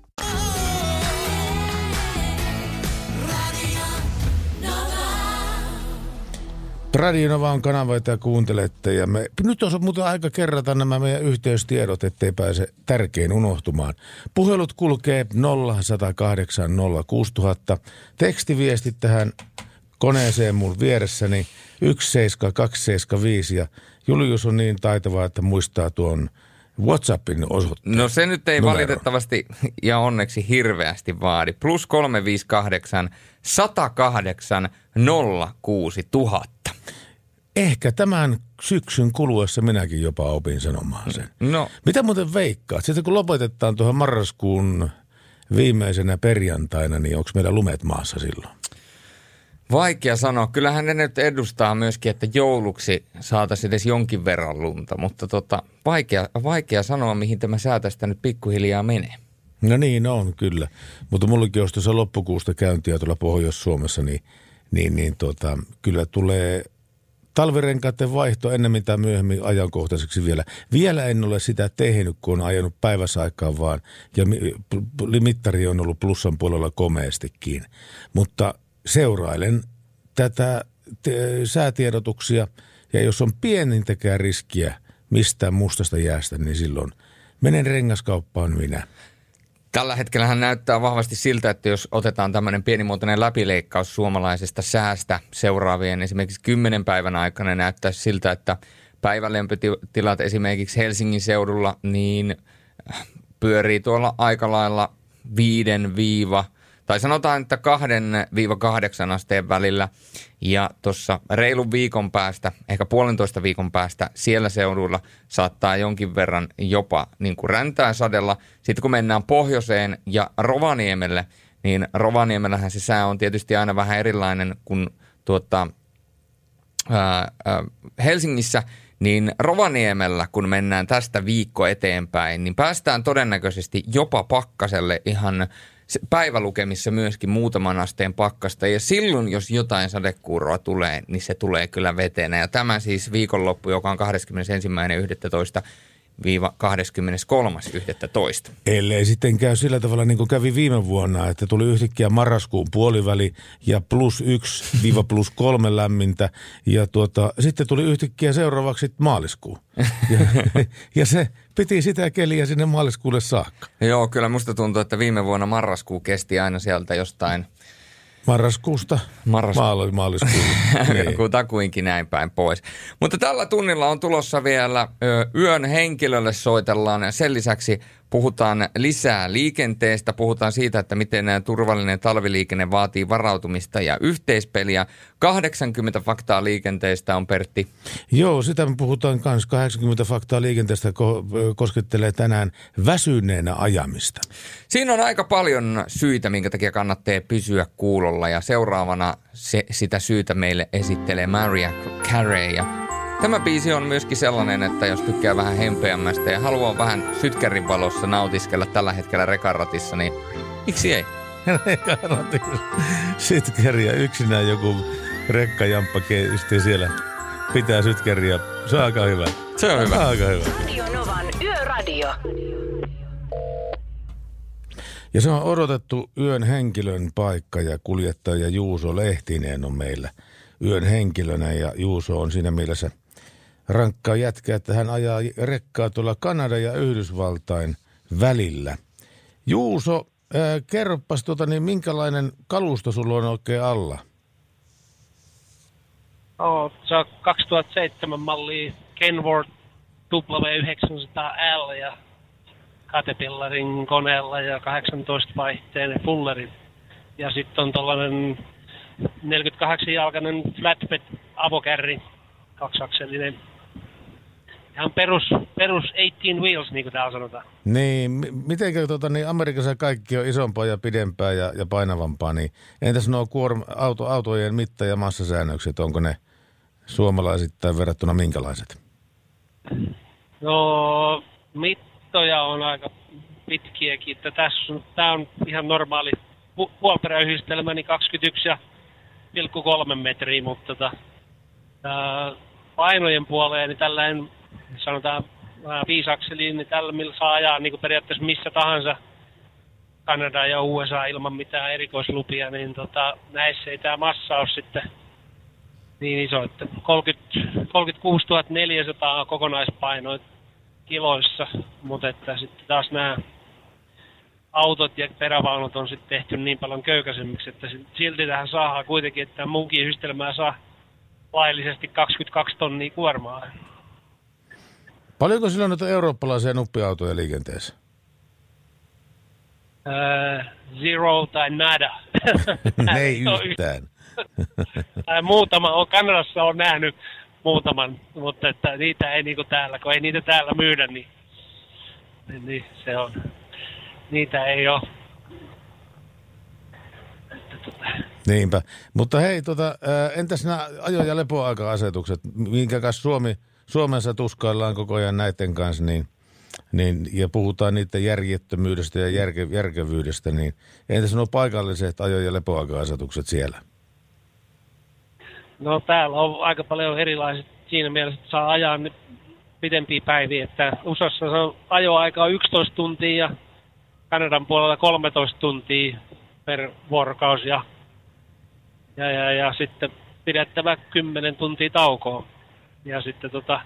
Radionova on kanava, jota kuuntelette. Ja me, nyt on muuten aika kerrata nämä meidän yhteystiedot, ettei pääse tärkein unohtumaan. Puhelut kulkee 0108 06000. Tekstiviestit tähän koneeseen mun vieressäni 17275 ja Julius on niin taitava, että muistaa tuon WhatsAppin osoitteen. No se nyt ei Numero. valitettavasti ja onneksi hirveästi vaadi. Plus 358 108 06000. Ehkä tämän syksyn kuluessa minäkin jopa opin sanomaan sen. No, Mitä muuten veikkaat? Sitten kun lopetetaan tuohon marraskuun viimeisenä perjantaina, niin onko meillä lumet maassa silloin? Vaikea sanoa. Kyllähän ne nyt edustaa myöskin, että jouluksi saataisiin edes jonkin verran lunta, mutta tota, vaikea, vaikea sanoa, mihin tämä sää tästä nyt pikkuhiljaa menee. No niin on, kyllä. Mutta mullakin olisi tuossa loppukuusta käyntiä tuolla Pohjois-Suomessa, niin, niin, niin tota, kyllä tulee talvirenkaiden vaihto ennemmin tai myöhemmin ajankohtaiseksi vielä. Vielä en ole sitä tehnyt, kun on ajanut päiväsaikaan vaan, ja mittari on ollut plussan puolella komeastikin. Mutta seurailen tätä säätiedotuksia, ja jos on pienintäkään riskiä mistään mustasta jäästä, niin silloin menen rengaskauppaan minä. Tällä hetkellä näyttää vahvasti siltä, että jos otetaan tämmöinen pienimuotoinen läpileikkaus suomalaisesta säästä seuraavien esimerkiksi kymmenen päivän aikana, näyttää siltä, että päivälämpötilat esimerkiksi Helsingin seudulla niin äh, pyörii tuolla aika lailla viiva tai sanotaan, että 2-8 asteen välillä ja tuossa reilun viikon päästä, ehkä puolentoista viikon päästä siellä seudulla saattaa jonkin verran jopa niin kuin räntää sadella. Sitten kun mennään pohjoiseen ja Rovaniemelle, niin Rovaniemellähän se sää on tietysti aina vähän erilainen kuin tuota, ää, ää, Helsingissä, niin Rovaniemellä, kun mennään tästä viikko eteenpäin, niin päästään todennäköisesti jopa pakkaselle ihan päivälukemissa myöskin muutaman asteen pakkasta. Ja silloin, jos jotain sadekuuroa tulee, niin se tulee kyllä vetenä. Ja tämä siis viikonloppu, joka on 21.11. 23.11. Ellei sitten käy sillä tavalla niin kuin kävi viime vuonna, että tuli yhtäkkiä marraskuun puoliväli ja plus yksi (laughs) viiva plus kolme lämmintä ja tuota, sitten tuli yhtäkkiä seuraavaksi maaliskuu. Ja, (laughs) ja se piti sitä keliä sinne maaliskuulle saakka. Joo, kyllä musta tuntuu, että viime vuonna marraskuu kesti aina sieltä jostain Marraskuusta Marras- maal- maaliskuulle. (laughs) niin. Niin. kutakuinkin näin päin pois. Mutta tällä tunnilla on tulossa vielä ö, yön henkilölle soitellaan. Sen lisäksi puhutaan lisää liikenteestä, puhutaan siitä, että miten turvallinen talviliikenne vaatii varautumista ja yhteispeliä. 80 faktaa liikenteestä on Pertti. Joo, sitä me puhutaan kanssa. 80 faktaa liikenteestä ko- koskettelee tänään väsyneenä ajamista. Siinä on aika paljon syitä, minkä takia kannattaa pysyä kuulolla ja seuraavana se, sitä syytä meille esittelee Maria Carey. Ja tämä biisi on myöskin sellainen, että jos tykkää vähän hempeämmästä ja haluaa vähän sytkärin valossa nautiskella tällä hetkellä rekaratissa, niin miksi ei? (laughs) Sytkäriä yksinään joku rekkajamppa kesti siellä pitää sytkäriä. Se on aika hyvä. Se on hyvä. Aika hyvä. Radio Novan Yöradio. Ja se on odotettu yön henkilön paikka ja kuljettaja Juuso Lehtinen on meillä yön henkilönä ja Juuso on siinä mielessä rankkaa jätkä, että hän ajaa rekkaa tuolla Kanadan ja Yhdysvaltain välillä. Juuso, ää, kerropas tuota, niin minkälainen kalusto sulla on oikein alla? No, se on 2007 malli Kenworth W900L ja Caterpillarin koneella ja 18 vaihteinen fulleri. Ja sitten on tällainen 48-jalkainen flatbed avokärri, kaksiakselinen. Ihan perus, perus 18 wheels, niin kuin täällä sanotaan. Niin, miten tota, niin Amerikassa kaikki on isompaa ja pidempää ja, ja painavampaa, niin entäs nuo kuorma, auto, autojen mitta- ja massasäännökset, onko ne suomalaisittain verrattuna minkälaiset? No, mittoja on aika pitkiäkin. Että tässä on, tää on ihan normaali pu- puoliperäyhdistelmä, niin 21 ja 0,3 metriä, mutta tota, tää painojen puoleen, niin tällainen sanotaan vähän viisakseliin, niin tällä millä saa ajaa niin kuin periaatteessa missä tahansa Kanada ja USA ilman mitään erikoislupia, niin tota, näissä ei tämä massa ole sitten niin iso, että 30, 36 400 kokonaispaino kiloissa, mutta että sitten taas nämä autot ja perävaunut on sitten tehty niin paljon köykäisemmiksi, että silti tähän saadaan kuitenkin, että munkin yhdistelmää saa laillisesti 22 tonnia kuormaa. Paljonko silloin noita eurooppalaisia nuppiautoja liikenteessä? Öö, zero tai nada. (laughs) Ei yhtään. tai (laughs) muutama, on Kanadassa on nähnyt muutaman, mutta että niitä ei niinku täällä, kun ei niitä täällä myydä, niin, niin, niin se on, niitä ei ole. Tota, Niinpä. Mutta hei, tota, ää, entäs nämä ajo- ja lepoaika-asetukset, minkä kanssa Suomi, Suomessa tuskaillaan koko ajan näiden kanssa, niin, niin, ja puhutaan niiden järjettömyydestä ja järke, järkevyydestä, niin entäs nuo paikalliset ajo- ja lepoaika-asetukset siellä? No täällä on aika paljon erilaiset siinä mielessä, että saa ajaa nyt pitempiä päiviä. Että USAssa se on ajoaika on 11 tuntia ja Kanadan puolella 13 tuntia per vuorokausi ja, ja, ja, ja sitten pidettävä 10 tuntia taukoa. Ja sitten tota,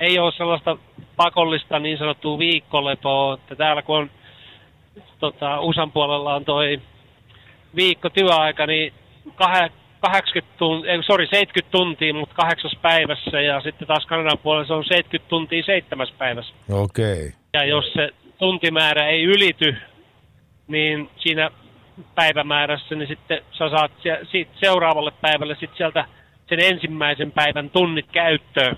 ei ole sellaista pakollista niin sanottua viikkolepoa, että täällä kun on tota, USAn puolella on toi viikko työaika, niin kah- 80 tuntia, ei, sorry, 70 tuntia, mutta kahdeksas päivässä ja sitten taas Kanadan puolella se on 70 tuntia seitsemäs päivässä. Okei. Ja jos se tuntimäärä ei ylity, niin siinä päivämäärässä, niin sitten sä saat se, siitä seuraavalle päivälle sit sieltä sen ensimmäisen päivän tunnit käyttöön.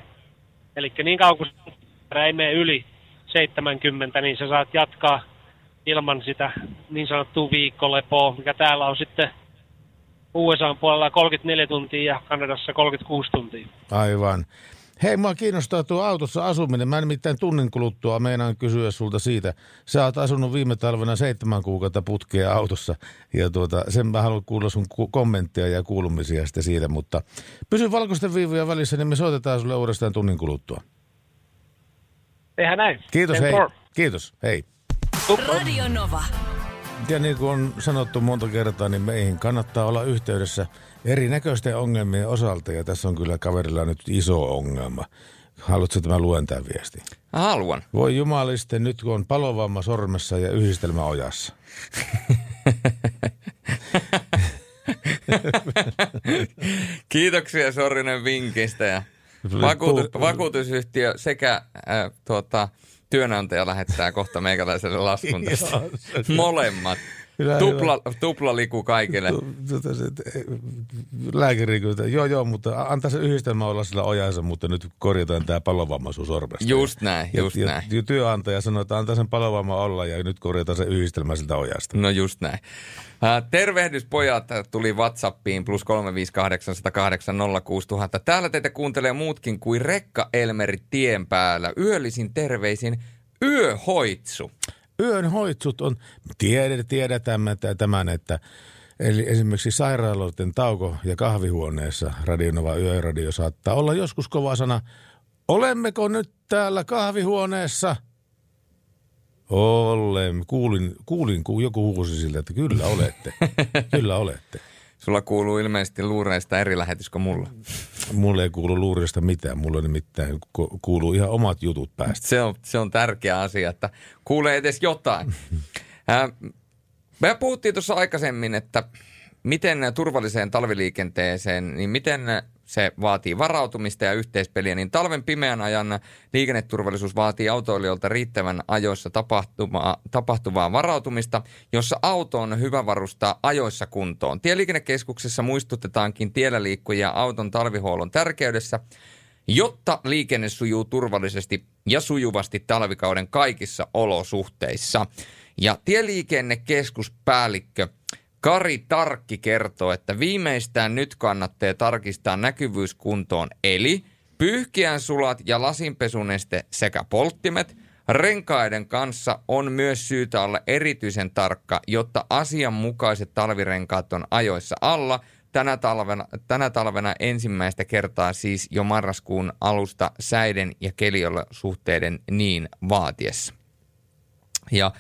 Eli niin kauan tuntimäärä ei mene yli 70, niin sä saat jatkaa ilman sitä niin sanottua viikkolepoa, mikä täällä on sitten USA puolella 34 tuntia ja Kanadassa 36 tuntia. Aivan. Hei, mua kiinnostaa tuo autossa asuminen. Mä nimittäin tunnin kuluttua meinaan kysyä sulta siitä. Sä oot asunut viime talvena seitsemän kuukautta putkea autossa ja tuota, sen mä haluan kuulla sun ku- kommentteja ja kuulumisia sitten siitä, mutta pysy valkoisten viivojen välissä, niin me soitetaan sulle uudestaan tunnin kuluttua. Tehdään näin. Kiitos, hei. Kiitos, hei. Radio Nova. Ja niin kuin on sanottu monta kertaa, niin meihin kannattaa olla yhteydessä erinäköisten ongelmien osalta. Ja tässä on kyllä kaverilla nyt iso ongelma. Haluatko, että mä luen tämän viestin? Haluan. Voi jumaliste, nyt kun on palovamma sormessa ja yhdistelmä ojassa. (laughs) Kiitoksia Sorinen vinkistä ja vakuutus, vakuutusyhtiö sekä äh, tuota, työnantaja lähettää kohta meikäläiselle laskun tästä. (laughs) Molemmat. Hyvä, Tupla, tupla liku kaikille. Tota e, Lääkäri kyllä, joo joo, mutta antaa se yhdistelmä olla sillä ojassa, mutta nyt korjataan tämä palovamma sun sormesta. Just näin, ja, just ja, näin. Ja työnantaja sanoi, että antaa sen palovamma olla ja nyt korjataan se yhdistelmä siltä ojasta. No just näin. Tervehdyspojat tuli Whatsappiin plus 358806000. Täällä teitä kuuntelee muutkin kuin Rekka Elmeri tien päällä. Yöllisin terveisin Yöhoitsu. Yön hoitsut on, tiedät, tiedetään tämän, että eli esimerkiksi sairaaloiden tauko- ja kahvihuoneessa Radionova Yöradio saattaa olla joskus kova sana. Olemmeko nyt täällä kahvihuoneessa? Olemme. Kuulin, kuulin kun joku huusi siltä, että kyllä olette. kyllä olette. (laughs) Sulla kuuluu ilmeisesti luureista eri lähetys kuin mulla. Mulle ei kuulu luurista mitään. Mulle nimittäin ku- kuuluu ihan omat jutut päästä. Se on, se on tärkeä asia, että kuulee edes jotain. (laughs) Me puhuttiin tuossa aikaisemmin, että miten turvalliseen talviliikenteeseen, niin miten se vaatii varautumista ja yhteispeliä, niin talven pimeän ajan liikenneturvallisuus vaatii autoilijoilta riittävän ajoissa tapahtuvaa, tapahtuvaa varautumista, jossa auto on hyvä varustaa ajoissa kuntoon. Tieliikennekeskuksessa muistutetaankin tiellä liikkujia auton talvihuollon tärkeydessä, jotta liikenne sujuu turvallisesti ja sujuvasti talvikauden kaikissa olosuhteissa. Ja tieliikennekeskuspäällikkö Kari Tarkki kertoo, että viimeistään nyt kannattaa tarkistaa näkyvyys kuntoon, eli pyyhkiän sulat ja lasinpesuneste sekä polttimet. Renkaiden kanssa on myös syytä olla erityisen tarkka, jotta asianmukaiset talvirenkaat on ajoissa alla. Tänä talvena, tänä talvena ensimmäistä kertaa siis jo marraskuun alusta säiden ja keliolosuhteiden niin vaatiessa. Ja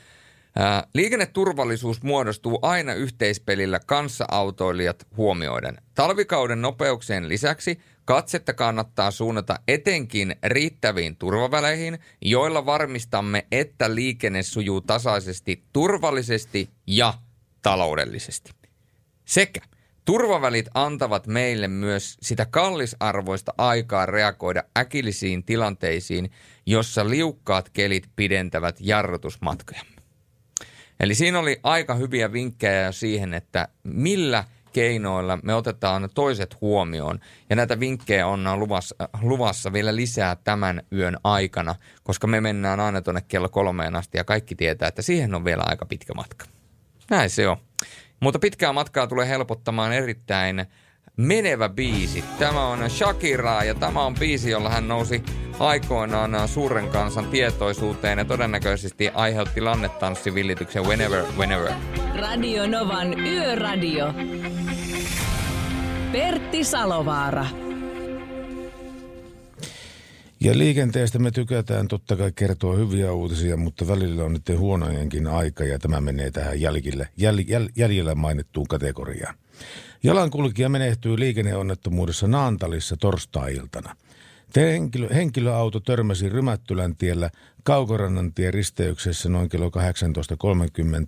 liikenneturvallisuus muodostuu aina yhteispelillä kanssaautoilijat huomioiden. Talvikauden nopeuksien lisäksi katsetta kannattaa suunnata etenkin riittäviin turvaväleihin, joilla varmistamme, että liikenne sujuu tasaisesti, turvallisesti ja taloudellisesti. Sekä turvavälit antavat meille myös sitä kallisarvoista aikaa reagoida äkillisiin tilanteisiin, jossa liukkaat kelit pidentävät jarrutusmatkojamme. Eli siinä oli aika hyviä vinkkejä siihen, että millä keinoilla me otetaan toiset huomioon. Ja näitä vinkkejä on luvassa, luvassa vielä lisää tämän yön aikana, koska me mennään aina tuonne kello kolmeen asti ja kaikki tietää, että siihen on vielä aika pitkä matka. Näin se on. Mutta pitkää matkaa tulee helpottamaan erittäin menevä biisi. Tämä on Shakira ja tämä on biisi, jolla hän nousi aikoinaan suuren kansan tietoisuuteen ja todennäköisesti aiheutti lannetanssivillityksen Whenever, Whenever. Radio Novan Yöradio. Pertti Salovaara. Ja liikenteestä me tykätään totta kai kertoa hyviä uutisia, mutta välillä on nyt huonojenkin aika ja tämä menee tähän jäljille, jäl, jäl, jäljellä mainittuun kategoriaan. Jalankulkija menehtyy liikenneonnettomuudessa Naantalissa torstai-iltana. Henkilö, henkilöauto törmäsi Rymättylän tiellä Kaukorannan tie risteyksessä noin kello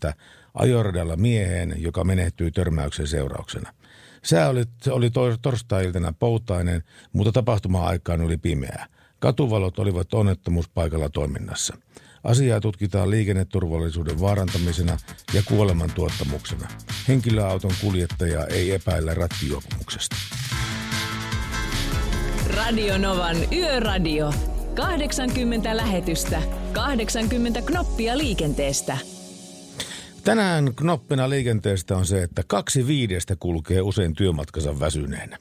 18.30 ajoradalla mieheen, joka menehtyi törmäyksen seurauksena. Sää oli, oli torstai-iltana poutainen, mutta tapahtuma-aikaan oli pimeää. Katuvalot olivat onnettomuuspaikalla toiminnassa. Asiaa tutkitaan liikenneturvallisuuden vaarantamisena ja kuoleman tuottamuksena. Henkilöauton kuljettajaa ei epäillä rattijuopumuksesta. Radio Novan Yöradio. 80 lähetystä, 80 knoppia liikenteestä. Tänään knoppina liikenteestä on se, että kaksi viidestä kulkee usein työmatkansa väsyneenä.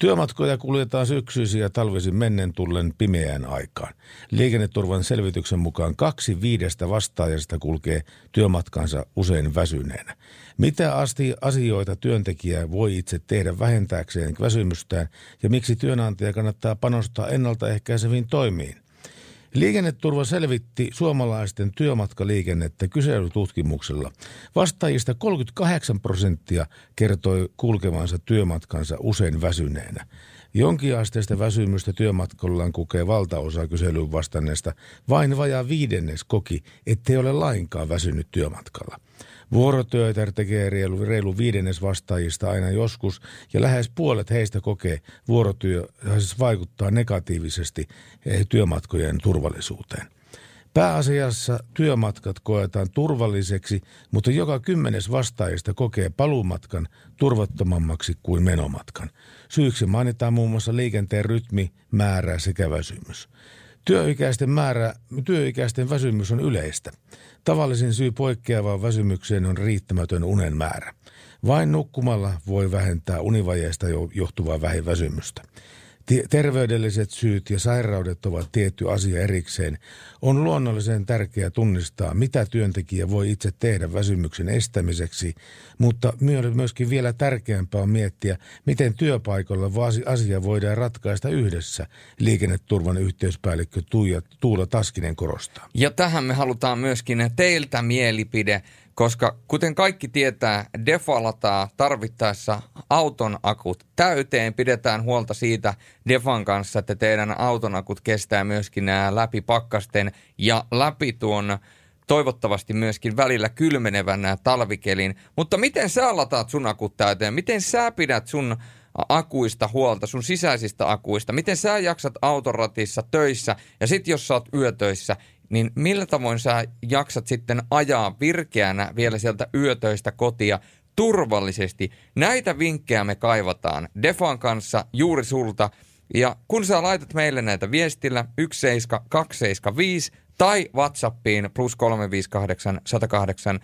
Työmatkoja kuljetaan syksyisin ja talvisin mennen tullen pimeään aikaan. Liikenneturvan selvityksen mukaan kaksi viidestä vastaajasta kulkee työmatkansa usein väsyneenä. Mitä asti asioita työntekijä voi itse tehdä vähentääkseen väsymystään ja miksi työnantaja kannattaa panostaa ennaltaehkäiseviin toimiin? Liikenneturva selvitti suomalaisten työmatkaliikennettä kyselytutkimuksella. Vastaajista 38 prosenttia kertoi kulkevansa työmatkansa usein väsyneenä. Jonkinasteista väsymystä työmatkallaan kokee valtaosa kyselyyn vastanneesta. Vain vajaa viidennes koki, ettei ole lainkaan väsynyt työmatkalla. Vuorotyötä tekee reilu, reilu viidennes vastaajista aina joskus ja lähes puolet heistä kokee vuorotyö siis vaikuttaa negatiivisesti eh, työmatkojen turvallisuuteen. Pääasiassa työmatkat koetaan turvalliseksi, mutta joka kymmenes vastaajista kokee paluumatkan turvattomammaksi kuin menomatkan. Syyksi mainitaan muun muassa liikenteen rytmi, määrä sekä väsymys. Työikäisten määrä, työikäisten väsymys on yleistä. Tavallisin syy poikkeavaan väsymykseen on riittämätön unen määrä. Vain nukkumalla voi vähentää univajeesta johtuvaa vähiväsymystä. Terveydelliset syyt ja sairaudet ovat tietty asia erikseen. On luonnollisen tärkeää tunnistaa, mitä työntekijä voi itse tehdä väsymyksen estämiseksi, mutta myöskin vielä tärkeämpää on miettiä, miten työpaikalla asia voidaan ratkaista yhdessä, liikenneturvan yhteyspäällikkö Tuija, Tuula Taskinen korostaa. Ja tähän me halutaan myöskin teiltä mielipide koska kuten kaikki tietää, defalataa tarvittaessa auton akut täyteen. Pidetään huolta siitä defan kanssa, että teidän auton akut kestää myöskin nämä läpi pakkasten ja läpi tuon toivottavasti myöskin välillä kylmenevän talvikelin. Mutta miten sä lataat sun akut täyteen? Miten sä pidät sun akuista huolta, sun sisäisistä akuista? Miten sä jaksat autoratissa töissä ja sit jos sä oot yötöissä, niin millä tavoin sä jaksat sitten ajaa virkeänä vielä sieltä yötöistä kotia turvallisesti? Näitä vinkkejä me kaivataan Defan kanssa juuri sulta. Ja kun sä laitat meille näitä viestillä 17275 tai WhatsAppiin plus 358 108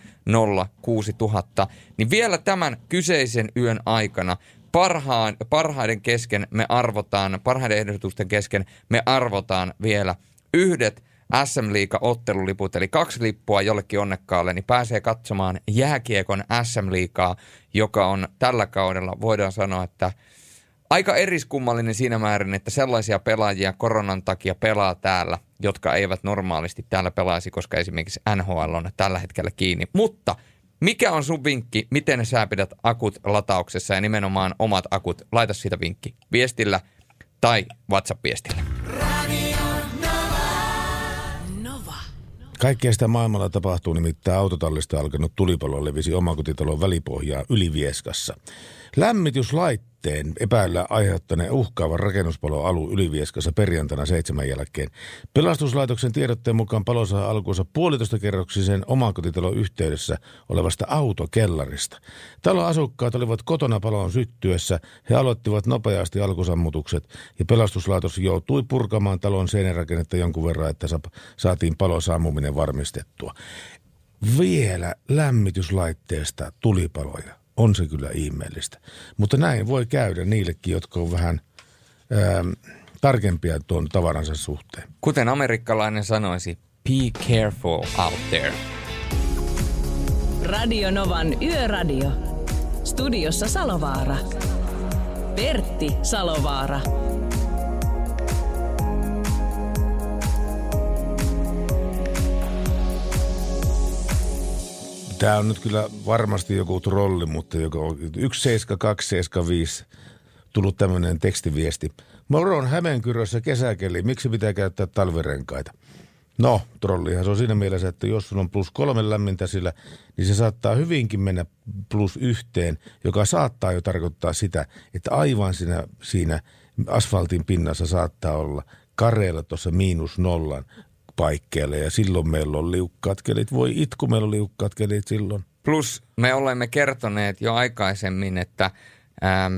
06000, niin vielä tämän kyseisen yön aikana parhaan, parhaiden kesken me arvotaan, parhaiden ehdotusten kesken me arvotaan vielä yhdet SM Liiga otteluliput, eli kaksi lippua jollekin onnekkaalle, niin pääsee katsomaan jääkiekon SM Liigaa, joka on tällä kaudella, voidaan sanoa, että aika eriskummallinen siinä määrin, että sellaisia pelaajia koronan takia pelaa täällä, jotka eivät normaalisti täällä pelaisi, koska esimerkiksi NHL on tällä hetkellä kiinni. Mutta mikä on sun vinkki, miten sä pidät akut latauksessa ja nimenomaan omat akut? Laita siitä vinkki. Viestillä tai WhatsApp-viestillä. Kaikkea sitä maailmalla tapahtuu, nimittäin autotallista alkanut tulipalo levisi omakotitalon välipohjaa Ylivieskassa. Lämmityslaitteen epäillä aiheuttaneen uhkaavan rakennuspaloalu Ylivieskassa perjantaina seitsemän jälkeen. Pelastuslaitoksen tiedotteen mukaan palo saa alkuunsa puolitoista kerroksisen omakotitalon yhteydessä olevasta autokellarista. Talon asukkaat olivat kotona palon syttyessä. He aloittivat nopeasti alkusammutukset ja pelastuslaitos joutui purkamaan talon seinärakennetta jonkun verran, että sa- saatiin palon sammuminen varmistettua. Vielä lämmityslaitteesta tulipaloja. On se kyllä ihmeellistä. Mutta näin voi käydä niillekin, jotka on vähän ää, tarkempia tuon tavaransa suhteen. Kuten amerikkalainen sanoisi, be careful out there. Radio Novan Yöradio. Studiossa Salovaara. Pertti Salovaara. Tämä on nyt kyllä varmasti joku trolli, mutta joka on 17275 tullut tämmöinen tekstiviesti. Moro on Hämeenkyrössä kesäkeli, miksi pitää käyttää talvirenkaita? No, trollihan se on siinä mielessä, että jos sulla on plus kolme lämmintä sillä, niin se saattaa hyvinkin mennä plus yhteen, joka saattaa jo tarkoittaa sitä, että aivan siinä, siinä asfaltin pinnassa saattaa olla kareella tuossa miinus nollan paikkeilla ja silloin meillä on liukkaat kelit. Voi itku, meillä on liukkaat kelit silloin. Plus me olemme kertoneet jo aikaisemmin, että ähm,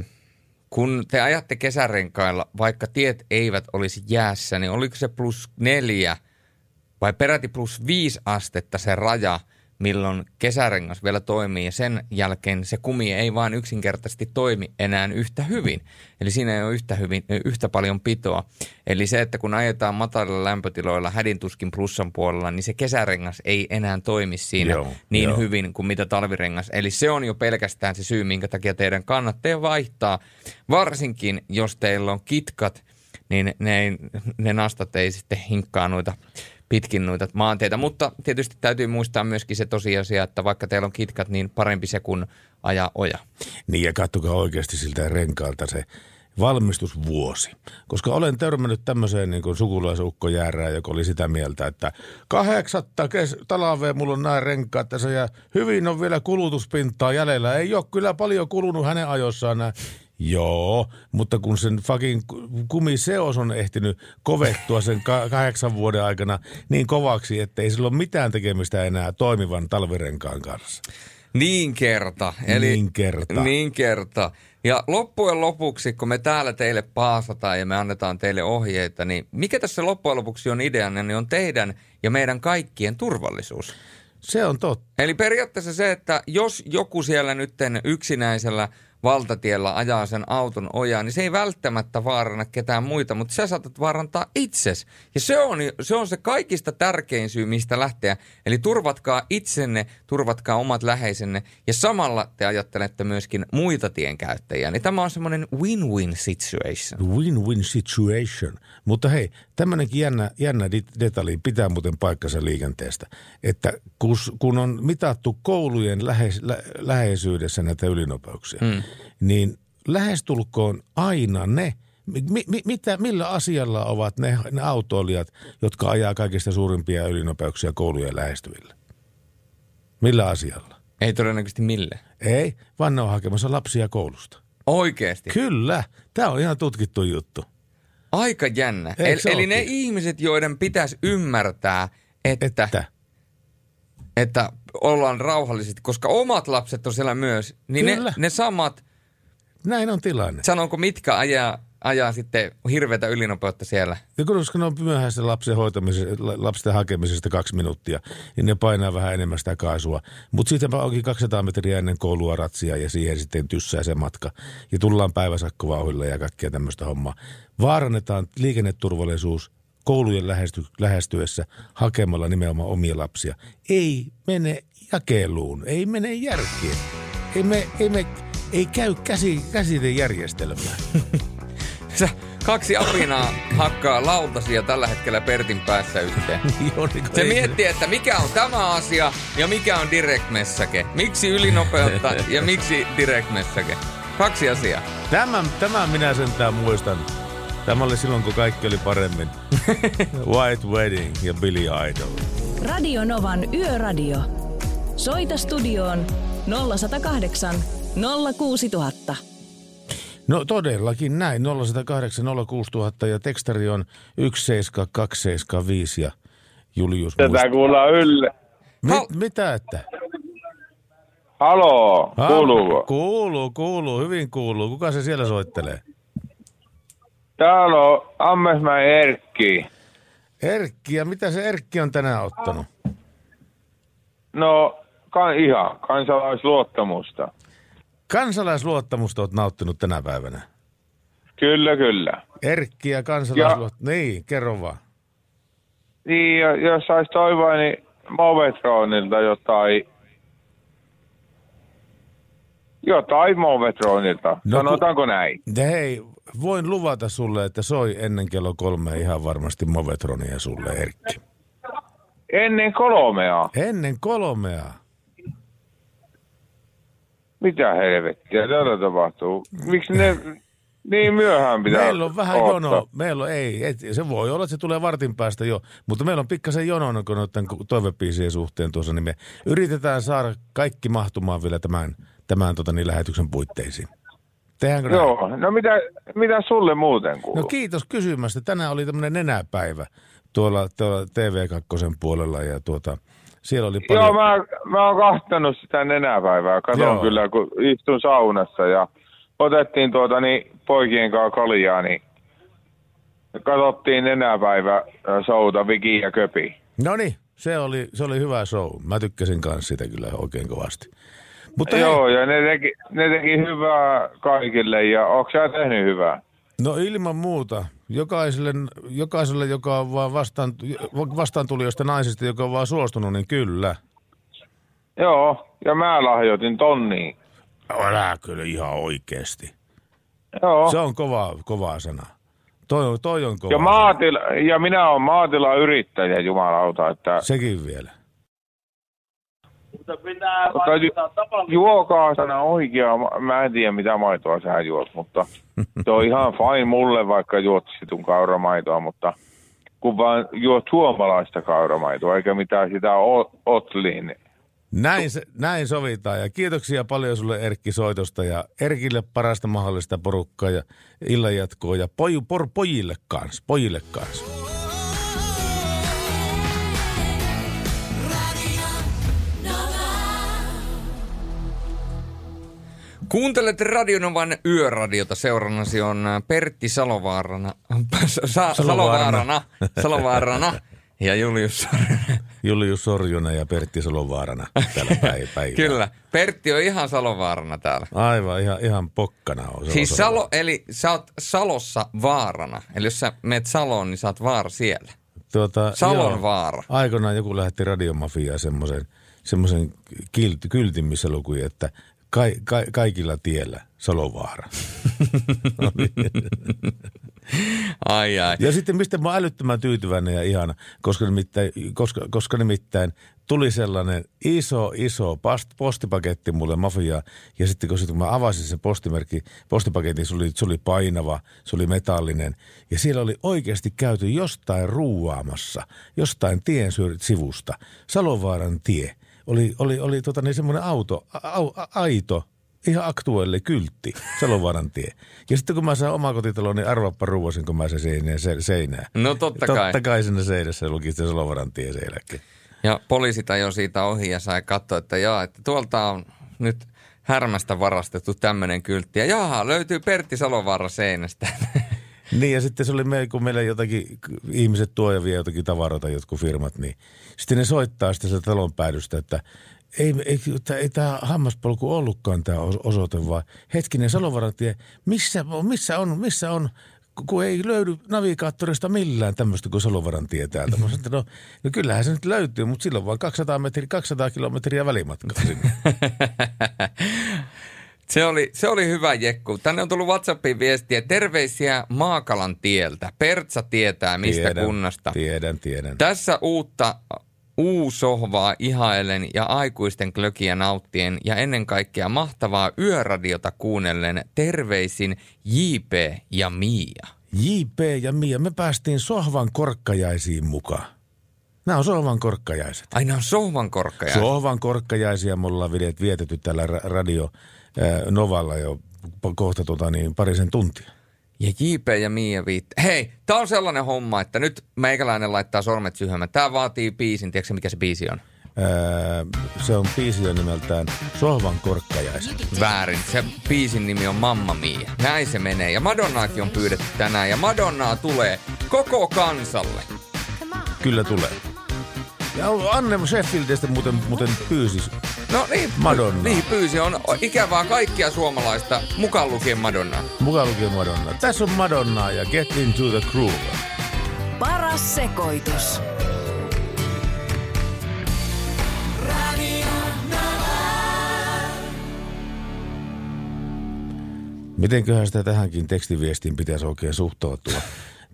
kun te ajatte kesärenkailla, vaikka tiet eivät olisi jäässä, niin oliko se plus neljä vai peräti plus viisi astetta se raja, milloin kesärengas vielä toimii ja sen jälkeen se kumi ei vaan yksinkertaisesti toimi enää yhtä hyvin. Eli siinä ei ole yhtä, hyvin, yhtä paljon pitoa. Eli se, että kun ajetaan matalilla lämpötiloilla hädintuskin plussan puolella, niin se kesärengas ei enää toimi siinä Joo, niin joo. hyvin kuin mitä talvirengas. Eli se on jo pelkästään se syy, minkä takia teidän kannattaa vaihtaa. Varsinkin, jos teillä on kitkat, niin ne, ne nastat ei sitten hinkkaa noita pitkin noita maanteita. Mutta tietysti täytyy muistaa myöskin se tosiasia, että vaikka teillä on kitkat, niin parempi se kuin ajaa oja. Niin ja katsokaa oikeasti siltä renkaalta se valmistusvuosi. Koska olen törmännyt tämmöiseen niin kuin sukulaisukkojäärään, joka oli sitä mieltä, että kahdeksatta kes- talvea mulla on nämä renkaat tässä ja hyvin on vielä kulutuspintaa jäljellä. Ei ole kyllä paljon kulunut hänen ajossaan nämä. Joo, mutta kun sen fucking kumiseos on ehtinyt kovettua sen ka- kahdeksan vuoden aikana niin kovaksi, että ei sillä ole mitään tekemistä enää toimivan talvirenkaan kanssa. Niin kerta. Eli, Niin kerta. Niin kerta. Ja loppujen lopuksi, kun me täällä teille paasataan ja me annetaan teille ohjeita, niin mikä tässä loppujen lopuksi on ideana, niin on teidän ja meidän kaikkien turvallisuus. Se on totta. Eli periaatteessa se, että jos joku siellä nytten yksinäisellä valtatiellä ajaa sen auton ojaan, niin se ei välttämättä vaaranna ketään muita, mutta sä saatat vaarantaa itses. Ja se on, se on se kaikista tärkein syy, mistä lähteä. Eli turvatkaa itsenne, turvatkaa omat läheisenne ja samalla te ajattelette myöskin muita tienkäyttäjiä. Niin tämä on semmoinen win-win situation. Win-win situation. Mutta hei, tämmöinenkin jännä, jännä detalji pitää muuten paikkansa liikenteestä. Että kun, kun on mitattu koulujen lähes, lä, läheisyydessä näitä ylinopeuksia, mm. niin lähestulkoon aina ne, mi, mi, mitä, millä asialla ovat ne, ne autoilijat, jotka ajaa kaikista suurimpia ylinopeuksia koulujen lähestyvillä? Millä asialla? Ei todennäköisesti mille. Ei, vaan ne on hakemassa lapsia koulusta. Oikeasti. Kyllä, tämä on ihan tutkittu juttu. Aika jännä. Eikö Eli, ne ihmiset, joiden pitäisi ymmärtää, että, että. Että ollaan rauhallisesti, koska omat lapset on siellä myös, niin ne, ne samat, näin on tilanne. sanonko mitkä ajaa, ajaa sitten hirveätä ylinopeutta siellä. Ja koska ne on myöhäistä lapsen hoitamisesta, lapsen hakemisesta kaksi minuuttia, niin ne painaa vähän enemmän sitä kaasua. Mutta siitäpä onkin 200 metriä ennen koulua ratsia ja siihen sitten tyssää se matka. Ja tullaan päiväsakkovauhilla ja kaikkea tämmöistä hommaa. Vaarannetaan liikenneturvallisuus koulujen lähesty, lähestyessä hakemalla nimenomaan omia lapsia. Ei mene jakeluun, ei mene järkiin. Ei, me, ei, me, ei käy käsi, käsitejärjestelmää. (laughs) Sä, kaksi apinaa hakkaa lautasia tällä hetkellä Pertin päässä yhteen. (laughs) Niin kuin Se miettii, että mikä on tämä asia ja mikä on direct message. Miksi ylinopeutta ja miksi direct message. Kaksi asiaa. Tämän, tämän minä sentään muistan. Tämä oli silloin, kun kaikki oli paremmin. (laughs) White Wedding ja Billy Idol. Radio Novan Yöradio. Soita studioon 0108 06000. No todellakin näin, 0108 06000 ja tekstari on 17275 ja Julius Tätä kuullaan Ylle. Mit, mitä että? Haloo, Ha, kuuluuko? Kuuluu, kuuluu, hyvin kuuluu. Kuka se siellä soittelee? Täällä on Ammesmäen Erkki. Erkki, ja mitä se Erkki on tänään ottanut? No, kan, ihan kansalaisluottamusta. Kansalaisluottamusta oot nauttinut tänä päivänä. Kyllä, kyllä. Erkki ja kansalaisluottamusta. Niin, kerro vaan. Niin, jos sais toivoa, niin Movetronilta jotain... Jotain Movetronilta. No No, Sanotaanko näin? Hei, voin luvata sulle, että soi ennen kello kolme ihan varmasti Movetronia sulle, Erkki. Ennen kolmea. Ennen kolmea. Mitä helvettiä täällä tapahtuu? Miksi ne niin myöhään pitää Meillä on vähän jono. Meillä on, ei, et, se voi olla, että se tulee vartin päästä jo, mutta meillä on pikkasen jono kun noiden toivepiisien suhteen tuossa, niin me yritetään saada kaikki mahtumaan vielä tämän, tämän tota, niin, lähetyksen puitteisiin. Tehdäänkö näin? Joo, no mitä, mitä sulle muuten kuuluu? No kiitos kysymästä. Tänään oli tämmöinen nenäpäivä tuolla, tuolla TV2 puolella ja tuota, siellä oli paljon... Joo, mä, mä oon kahtanut sitä nenäpäivää. Katon Joo. kyllä, kun istun saunassa ja otettiin tuota niin, poikien kanssa kaljaa, niin katsottiin nenäpäivä äh, souta Viki ja Köpi. No niin, se oli, se oli hyvä show. Mä tykkäsin kanssa sitä kyllä oikein kovasti. Mutta Joo, hei, ja ne teki, ne teki hyvää kaikille ja onko sä tehnyt hyvää? no ilman muuta. Jokaiselle, jokaiselle joka on vaan vastaan, vastaantulijoista naisista, joka on vaan suostunut, niin kyllä. Joo, ja mä lahjoitin tonniin. Älä kyllä ihan oikeasti. Joo. Se on kova, kova sana. Toi, toi on kova Ja, sana. maatila, ja minä olen maatilayrittäjä, jumalauta, että Sekin vielä. Mutta ju- juokaa sana oikea. Mä- en tiedä, mitä maitoa sä juot, mutta se on ihan fine mulle, vaikka juot situn kauramaitoa, mutta kun vaan juot suomalaista kauramaitoa, eikä mitään sitä o- otliin. Näin, se, näin sovitaan ja kiitoksia paljon sulle Erkki soitosta ja Erkille parasta mahdollista porukkaa ja illanjatkoa ja poj, por, pojille kanssa, pojille kanssa. Kuuntelet Radionovan yöradiota. Seurannasi on Pertti Salovaarana. Sa- Salovaarana. Salovaarana. (laughs) Ja Julius Sorjonen. Julius Sorjunen ja Pertti Salovaarana täällä (laughs) päivä. Kyllä. Pertti on ihan Salovaarana täällä. Aivan, ihan, ihan pokkana on. Siis Salo, eli sä oot Salossa vaarana. Eli jos sä meet Saloon, niin sä oot vaara siellä. Tuota, Salon joo, vaara. Aikoinaan joku lähetti radiomafiaa semmoisen, semmoisen kilt, kyltin, missä lukui, että ka, ka, kaikilla tiellä Salovaara. (laughs) Ai ai. Ja sitten mistä mä oon älyttömän tyytyväinen ja ihana, koska nimittäin, koska, koska nimittäin tuli sellainen iso, iso past, postipaketti mulle mafiaa. Ja sitten kun, sitten kun mä avasin sen postimerkki, postipaketin, se oli, se oli painava, se oli metallinen. Ja siellä oli oikeasti käyty jostain ruuaamassa, jostain tien sivusta, Salovaaran tie. Oli, oli, oli tota niin semmoinen auto, a, a, aito, ihan aktuelli kyltti, Salovaaran tie. Ja sitten kun mä saan omakotitalon, niin arvappa ruuasin, kun mä sen seinään. Se, seinään. No totta kai. Totta kai siinä seinässä luki sitten Salovaaran tie selkeä. Ja poliisit ajoi siitä ohi ja sai katsoa, että jaa, että tuolta on nyt härmästä varastettu tämmöinen kyltti. Ja jaha, löytyy Pertti Salovaara seinästä. (laughs) Niin ja sitten se oli meillä, kun meillä jotakin, ihmiset tuo ja vie jotakin tavaroita, jotkut firmat, niin sitten ne soittaa sitten sieltä talon päädystä, että ei, ei, tää- ei tämä hammaspolku ollutkaan tämä osoite, vaan hetkinen Salovarantie, missä, missä on, missä on, kun ei löydy navigaattorista millään tämmöistä kuin Salovaran tie täältä. Mä sanoin, no, no kyllähän se nyt löytyy, mutta silloin vaan 200, metri, 200 kilometriä välimatkaa sinne. (laughs) Se oli, se oli hyvä jekku. Tänne on tullut WhatsAppiin viestiä. Terveisiä Maakalan tieltä. Pertsa tietää mistä Tiedän, kunnasta. Tiedän, tiedän. Tässä uutta uusohvaa ihailen ja aikuisten klökiä nauttien ja ennen kaikkea mahtavaa yöradiota kuunnellen terveisin JP ja Mia. JP ja Mia, me päästiin sohvan korkkajaisiin mukaan. Nämä on sohvan korkkajaiset. Ai ne on sohvan korkkaja. Sohvan korkkajaisia me ollaan vietetty tällä ra- Radio Novalla jo kohta tota niin, parisen tuntia. Ja JP ja Mia viitte. Hei, tää on sellainen homma, että nyt meikäläinen laittaa sormet syhämään. Tää vaatii biisin. Tiedätkö mikä se biisi on? Ää, se on biisi on nimeltään Sohvan korkkajaiset. Väärin. Se biisin nimi on Mamma Mia. Näin se menee. Ja Madonnaakin on pyydetty tänään. Ja Madonnaa tulee koko kansalle. Kyllä tulee. Ja Anne Sheffieldistä muuten, muuten pyysi No niin, Madonna. niin pyysi. On ikävää kaikkia suomalaista, mukaan lukien Madonna. mukaan lukien Madonna. Tässä on Madonna ja Get Into the Groove. Paras sekoitus. Mitenköhän sitä tähänkin tekstiviestiin pitäisi oikein suhtautua?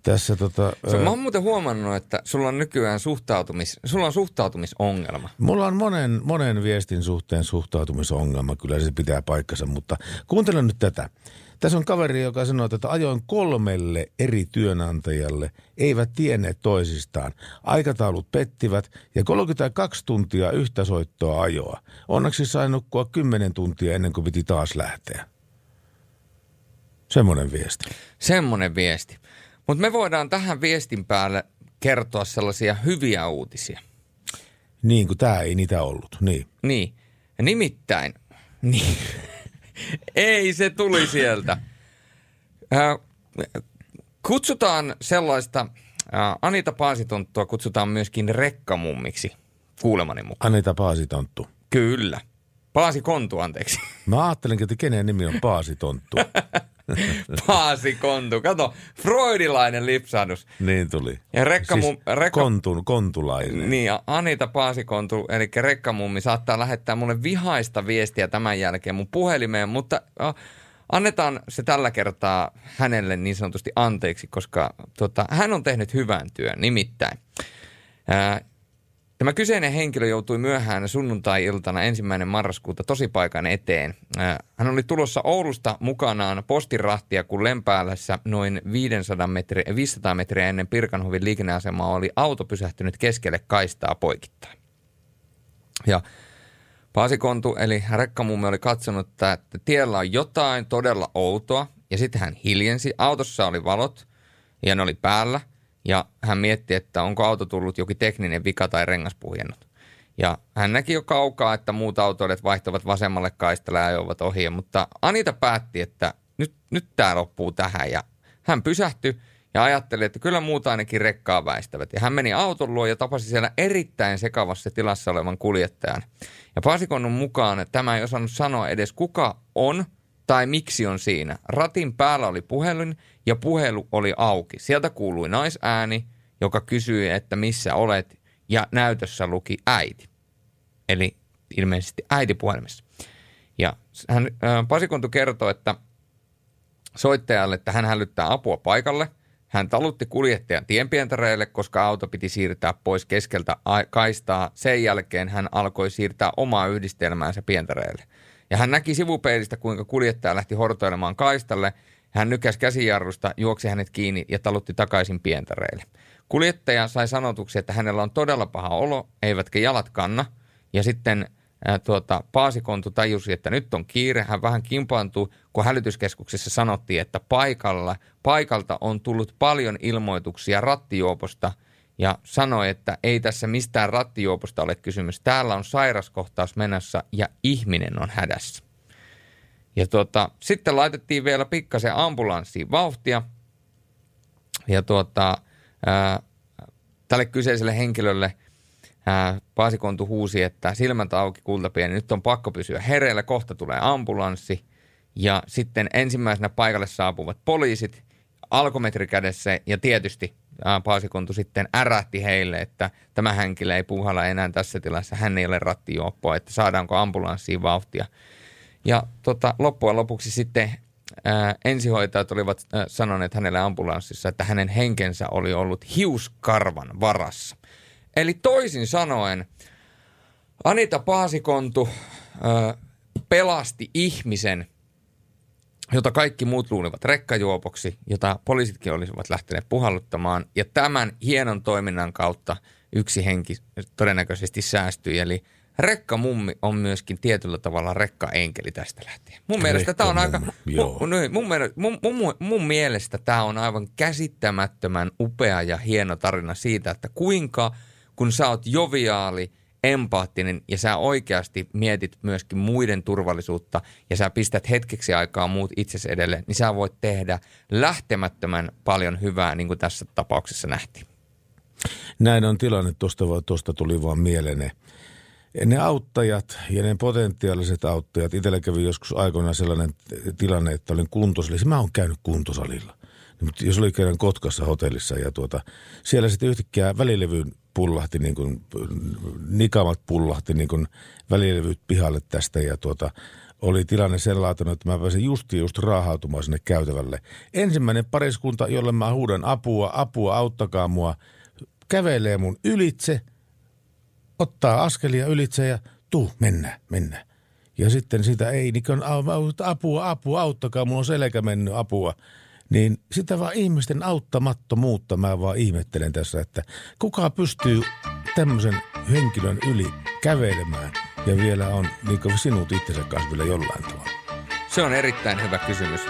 Tässä tota... Se, mä oon muuten huomannut, että sulla on nykyään suhtautumis, sulla on suhtautumisongelma. Mulla on monen, monen viestin suhteen suhtautumisongelma, kyllä se pitää paikkansa, mutta kuuntele nyt tätä. Tässä on kaveri, joka sanoo, että ajoin kolmelle eri työnantajalle, eivät tienneet toisistaan. Aikataulut pettivät ja 32 tuntia yhtä soittoa ajoa. Onneksi sain nukkua 10 tuntia ennen kuin piti taas lähteä. Semmoinen viesti. Semmonen viesti. Mutta me voidaan tähän viestin päälle kertoa sellaisia hyviä uutisia. Niin kuin tämä ei niitä ollut. Niin. Niin. Nimittäin, (laughs) niin, ei se tuli sieltä. Kutsutaan sellaista, Anita Paasitonttua kutsutaan myöskin rekkamummiksi, kuulemani mukaan. Anita Paasitonttu. Kyllä. Paasi Kontu, anteeksi. Mä ajattelinkin, että kenen nimi on Paasitonttu. (laughs) (laughs) Paasi Kontu. Kato, freudilainen lipsahdus. niin tuli. Ja rekkamum- siis rekka- kontun, kontulainen. Niin, ja Anita Paasikontu, eli rekkamummi, saattaa lähettää mulle vihaista viestiä tämän jälkeen mun puhelimeen, mutta äh, annetaan se tällä kertaa hänelle niin sanotusti anteeksi, koska tota, hän on tehnyt hyvän työn. Nimittäin äh, Tämä kyseinen henkilö joutui myöhään sunnuntai-iltana ensimmäinen marraskuuta tosipaikan eteen. Hän oli tulossa Oulusta mukanaan postirahtia, kun Lempäälässä noin 500 metriä, 500 metriä ennen Pirkanhovin liikenneasemaa oli auto pysähtynyt keskelle kaistaa poikittain. Ja Paasikontu, eli rekkamumme, oli katsonut, että tiellä on jotain todella outoa, ja sitten hän hiljensi. Autossa oli valot, ja ne oli päällä, ja hän mietti, että onko auto tullut jokin tekninen vika tai rengas puhjennut. Ja hän näki jo kaukaa, että muut autoilijat vaihtavat vasemmalle kaistalle ja ajoivat ohi, mutta Anita päätti, että nyt, nyt tämä loppuu tähän, ja hän pysähtyi ja ajatteli, että kyllä muut ainakin rekkaa väistävät. Ja hän meni auton luo ja tapasi siellä erittäin sekavassa tilassa olevan kuljettajan. Ja Pasikonnun mukaan tämä ei osannut sanoa edes kuka on tai miksi on siinä. Ratin päällä oli puhelin ja puhelu oli auki. Sieltä kuului naisääni, joka kysyi, että missä olet ja näytössä luki äiti. Eli ilmeisesti äiti puhelimessa. Ja hän, äh, Pasikontu kertoi, että soittajalle, että hän hälyttää apua paikalle. Hän talutti kuljettajan tienpientareille, koska auto piti siirtää pois keskeltä kaistaa. Sen jälkeen hän alkoi siirtää omaa yhdistelmäänsä pientareille. Ja hän näki sivupeilistä, kuinka kuljettaja lähti hortoilemaan kaistalle. Hän nykäsi käsijarrusta, juoksi hänet kiinni ja talutti takaisin pientareille. Kuljettaja sai sanotuksi, että hänellä on todella paha olo, eivätkä jalat kanna. Ja sitten ää, tuota, Paasikontu tajusi, että nyt on kiire. Hän vähän kimpaantui, kun hälytyskeskuksessa sanottiin, että paikalla, paikalta on tullut paljon ilmoituksia rattijuoposta ja sanoi, että ei tässä mistään rattijuoposta ole kysymys. Täällä on sairaskohtaus menossa ja ihminen on hädässä. Ja tuota, sitten laitettiin vielä pikkasen ambulanssiin vauhtia. Ja tuota, ää, tälle kyseiselle henkilölle ää, Paasikontu huusi, että silmät auki kultapieni, nyt on pakko pysyä hereillä, kohta tulee ambulanssi. Ja sitten ensimmäisenä paikalle saapuvat poliisit, alkometri kädessä ja tietysti Paasikontu sitten ärähti heille, että tämä henkilö ei puhalla enää tässä tilassa, hän ei ole rattijuoppoa, että saadaanko ambulanssiin vauhtia. Ja tota, loppujen lopuksi sitten ää, ensihoitajat olivat ää, sanoneet hänelle ambulanssissa, että hänen henkensä oli ollut hiuskarvan varassa. Eli toisin sanoen Anita Paasikontu ää, pelasti ihmisen jota kaikki muut luulivat rekkajuopoksi, jota poliisitkin olisivat lähteneet puhalluttamaan. Ja tämän hienon toiminnan kautta yksi henki todennäköisesti säästyi. Eli rekkamummi on myöskin tietyllä tavalla rekkaenkeli tästä lähtien. Mun mielestä tämä on aika, joo. mun, mun, mun, mun, mun mielestä tämä on aivan käsittämättömän upea ja hieno tarina siitä, että kuinka kun sä oot joviaali, empaattinen ja sä oikeasti mietit myöskin muiden turvallisuutta ja sä pistät hetkeksi aikaa muut itsesi edelle, niin sä voit tehdä lähtemättömän paljon hyvää, niin kuin tässä tapauksessa nähtiin. Näin on tilanne, tuosta, tuosta tuli vaan mieleen ne, auttajat ja ne potentiaaliset auttajat. Itsellä kävi joskus aikoinaan sellainen tilanne, että olin kuntosalissa. Mä oon käynyt kuntosalilla. Mutta jos oli kerran Kotkassa hotellissa ja tuota, siellä sitten yhtäkkiä välilevyyn pullahti, niin kuin, nikamat pullahti niin kuin välilevyt pihalle tästä ja tuota, oli tilanne sellainen, että mä pääsin just just raahautumaan sinne käytävälle. Ensimmäinen pariskunta, jolle mä huudan apua, apua, auttakaa mua, kävelee mun ylitse, ottaa askelia ylitse ja tuu, mennään, mennään. Ja sitten sitä ei, niin apua, apua, auttakaa, mulla on selkä mennyt, apua. Niin sitä vaan ihmisten auttamattomuutta mä vaan ihmettelen tässä, että kuka pystyy tämmöisen henkilön yli kävelemään ja vielä on niin sinut itsensä kanssa vielä jollain tavalla. Se on erittäin hyvä kysymys.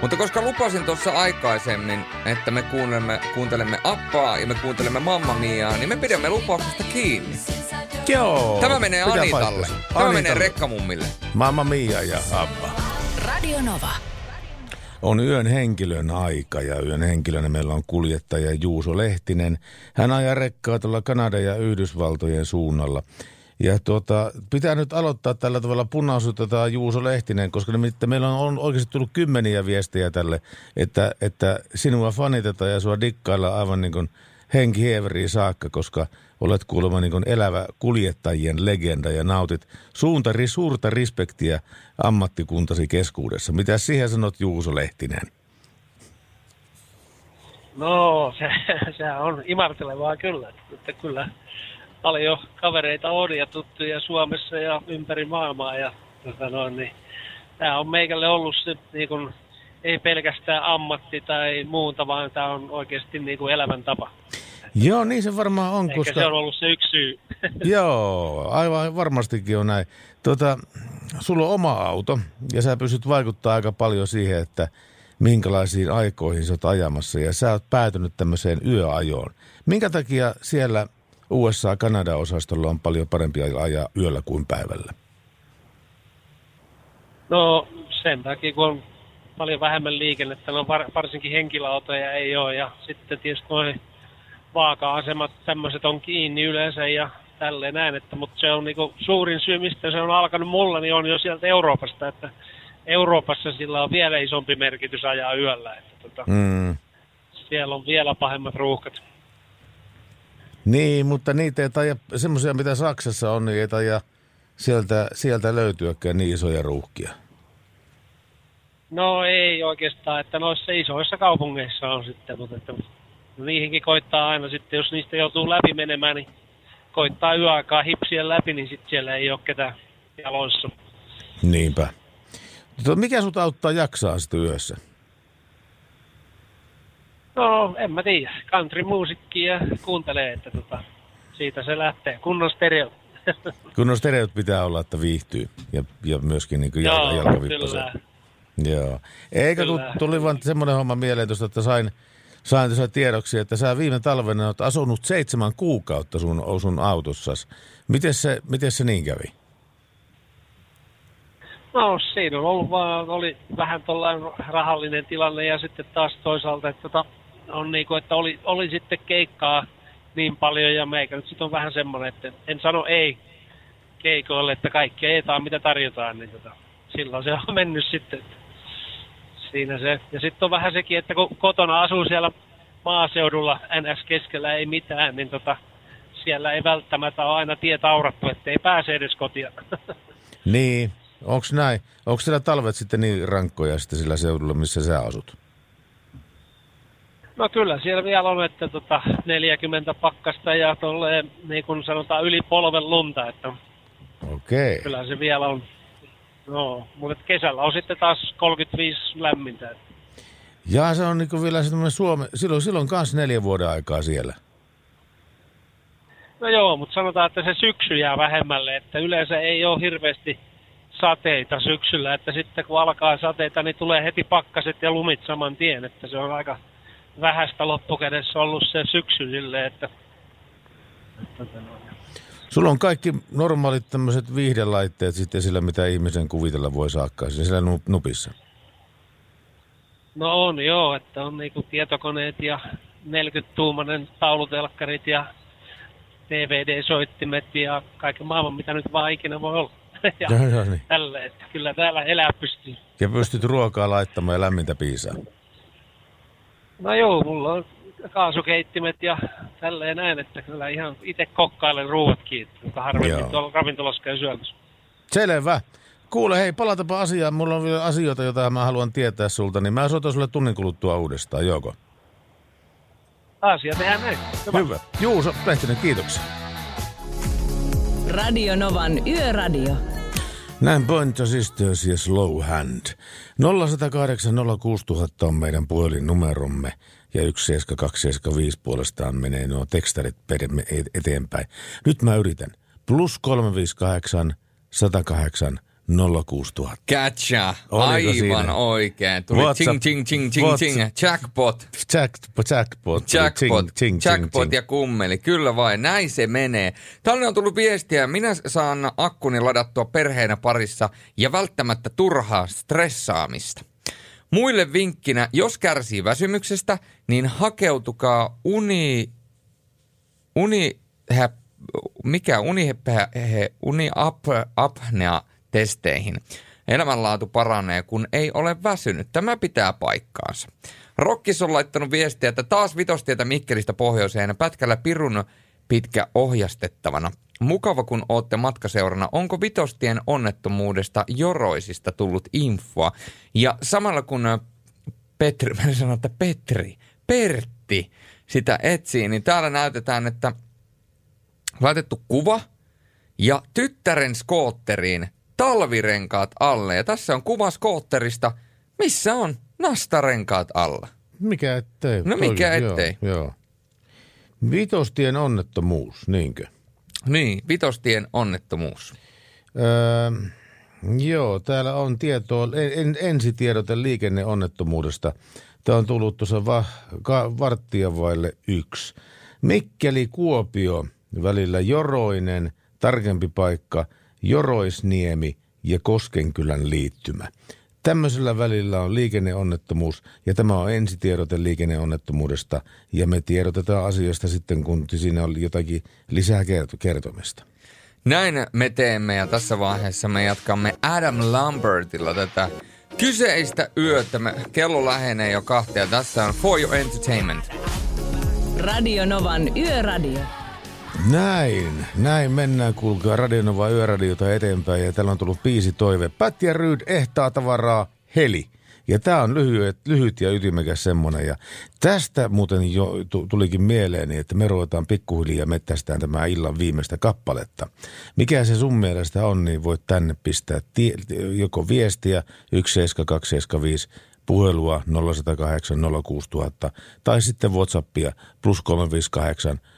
Mutta koska lupasin tuossa aikaisemmin, että me kuuntelemme, kuuntelemme Appaa ja me kuuntelemme Mamma Miaa, niin me pidämme lupauksesta kiinni. Joo. Tämä menee Anitalle. paikkansa. Tämä menee Anitalle. Rekkamummille. Mamma Mia ja Abba. Radio Nova. On yön henkilön aika ja yön henkilönä meillä on kuljettaja Juuso Lehtinen. Hän ajaa rekkaa tuolla Kanadan ja Yhdysvaltojen suunnalla. Ja tuota, pitää nyt aloittaa tällä tavalla punaisuutta Juuso Lehtinen, koska nimittäin meillä on, oikeasti tullut kymmeniä viestejä tälle, että, että sinua fanitetaan ja sua dikkailla aivan niin kuin henki saakka, koska olet kuulemma niin elävä kuljettajien legenda ja nautit suunta, suurta respektiä ammattikuntasi keskuudessa. Mitä siihen sanot Juuso Lehtinen? No, se, se on imartelevaa kyllä. Että kyllä paljon kavereita on ja tuttuja Suomessa ja ympäri maailmaa. Ja, tota noin, niin, tämä on meikälle ollut se niin kuin, ei pelkästään ammatti tai muuta, vaan tämä on oikeasti niin kuin elämäntapa. Joo, niin se varmaan on, Ehkä koska... se on ollut se yksi syy. (laughs) Joo, aivan varmastikin on näin. Tota, sulla on oma auto ja sä pystyt vaikuttaa aika paljon siihen, että minkälaisiin aikoihin sä oot ajamassa ja sä oot päätynyt tämmöiseen yöajoon. Minkä takia siellä USA-Kanada-osastolla on paljon parempi ajaa yöllä kuin päivällä? No sen takia, kun on paljon vähemmän liikennettä, no var, varsinkin henkilöautoja ei ole ja sitten tietysti noin vaaka-asemat tämmöiset on kiinni yleensä ja tälleen näin, että, mutta se on niinku suurin syy, mistä se on alkanut mulla, niin on jo sieltä Euroopasta, että Euroopassa sillä on vielä isompi merkitys ajaa yöllä, että tota, Mm. siellä on vielä pahemmat ruuhkat. Niin, mutta niitä ei taida, semmoisia mitä Saksassa on, niin ei taida sieltä, sieltä löytyäkään niin isoja ruuhkia. No ei oikeastaan, että noissa isoissa kaupungeissa on sitten, mutta että niihinkin koittaa aina sitten, jos niistä joutuu läpi menemään, niin koittaa yöaikaa hipsiä läpi, niin sitten siellä ei ole ketään jaloissa. Niinpä. Mutta mikä sut auttaa jaksaa sitten yössä? No, en mä tiedä. Country-musiikkia kuuntelee, että tota, siitä se lähtee. Kunnon stereo. (laughs) Kun on stereot pitää olla, että viihtyy ja, ja myöskin niin jalka. Joo. Eikä kun tuli vaan semmoinen homma mieleen tuosta, että sain, sain tuossa tiedoksi, että sä viime talvena oot asunut seitsemän kuukautta sun, sun autossas. Miten se, miten se niin kävi? No siinä on ollut vaan, oli vähän tuollainen rahallinen tilanne ja sitten taas toisaalta, että tota, on niinku, että oli, oli sitten keikkaa niin paljon ja meikä nyt sitten on vähän semmoinen, että en sano ei keikoille, että kaikki eetaan mitä tarjotaan, niin tota, silloin se on mennyt sitten. Että siinä se. Ja sitten on vähän sekin, että kun kotona asuu siellä maaseudulla NS keskellä ei mitään, niin tota, siellä ei välttämättä ole aina tiet aurattu, ettei pääse edes kotia. (laughs) Niin, onks näin? Onko siellä talvet sitten niin rankkoja sitten sillä seudulla, missä sä asut? No kyllä siellä vielä on, että tota 40 pakkasta ja tolleen, niin kuin sanotaan, yli polven lunta, että Okei. kyllä se vielä on. No, mutta kesällä on sitten taas 35 lämmintä. Ja se on niinku vielä semmoinen Suome, silloin, silloin kanssa neljä vuoden aikaa siellä. No joo, mutta sanotaan, että se syksy jää vähemmälle, että yleensä ei ole hirveästi sateita syksyllä, että sitten kun alkaa sateita, niin tulee heti pakkaset ja lumit saman tien, että se on aika vähäistä loppukädessä ollut se syksy silleen, että, että Sulla on kaikki normaalit tämmöiset viihdelaitteet sitten sillä, mitä ihmisen kuvitella voi saakkaa, siis sillä nu- nupissa. No on joo, että on niinku tietokoneet ja 40-tuumainen taulutelkkarit ja DVD-soittimet ja kaiken maailman, mitä nyt vaan ikinä voi olla. (laughs) ja Joo, joo, niin. tälle, että kyllä täällä elää pystyy. Ja pystyt ruokaa laittamaan ja lämmintä piisaa. No joo, mulla on kaasukeittimet ja tälleen näin, että kyllä ihan itse kokkailen ruuatkin, mutta harvemmin Joo. tuolla ravintolassa käy syömässä. Selvä. Kuule, hei, palatapa asiaan. Mulla on vielä asioita, joita mä haluan tietää sulta, niin mä soitan sulle tunnin kuluttua uudestaan, joko? Asia tehdään näin. Hyvä. Hyvä. Juuso Lehtinen, kiitoksia. Radio Novan Yöradio. Näin Point of Sisters ja Slow Hand. 0108 06000 on meidän puhelinnumeromme ja 17275 puolestaan menee nuo tekstarit eteenpäin. Nyt mä yritän. Plus 358 108 06000. Catcha. Oliko Aivan siinä? oikein. Tuli WhatsApp- ching, ching, ching, ching, ching. WhatsApp- Jackpot. Jackpot, jackpot. Jackpot, Ching, ching, jackpot ching, ja kummeli, kyllä vain, näin se menee. Tänne on tullut viestiä, minä saan akkuni ladattua perheenä parissa ja välttämättä turhaa stressaamista. Muille vinkkinä, jos kärsii väsymyksestä, niin hakeutukaa uni, uni, hä, mikä uni, he, uni ap, apnea testeihin. Elämänlaatu paranee, kun ei ole väsynyt. Tämä pitää paikkaansa. Rokkis on laittanut viestiä, että taas vitostietä Mikkelistä pohjoiseen pätkällä pirun pitkä ohjastettavana. Mukava, kun ootte matkaseurana. Onko vitostien onnettomuudesta joroisista tullut infoa? Ja samalla kun Petri, (laughs) mä sanon, että Petri, Pertti sitä etsii, niin täällä näytetään, että laitettu kuva ja tyttären skootteriin talvirenkaat alle. Ja tässä on kuva skootterista, missä on nastarenkaat alla. Mikä ettei? No mikä Toi- ettei. Joo, joo. Vitostien onnettomuus, niinkö? Niin, vitostien onnettomuus. Öö, joo, täällä on tietoa, en, en, ensitiedote liikenneonnettomuudesta. Tämä on tullut tuossa va, ka, varttia vaille yksi. Mikkeli-Kuopio välillä Joroinen, tarkempi paikka, Joroisniemi ja Koskenkylän liittymä. Tämmöisellä välillä on liikenneonnettomuus ja tämä on ensitiedote liikenneonnettomuudesta ja me tiedotetaan asiasta sitten, kun siinä on jotakin lisää kerto- kertomista. Näin me teemme ja tässä vaiheessa me jatkamme Adam Lambertilla tätä kyseistä yötä. Me, kello lähenee jo kahtia. Tässä on For Your Entertainment. Radio Novan Yöradio. Näin, näin mennään, kuulkaa Radionova Yöradiota eteenpäin ja täällä on tullut biisi toive. Pätti ja Ryd ehtaa tavaraa Heli. Ja tämä on lyhyt, lyhyt ja ytimekäs semmonen. Ja tästä muuten jo tu- tulikin mieleeni, että me ruvetaan pikkuhiljaa mettästään tämä illan viimeistä kappaletta. Mikä se sun mielestä on, niin voit tänne pistää tie- joko viestiä 17275 puhelua 0108 06000 tai sitten Whatsappia plus 358 ö,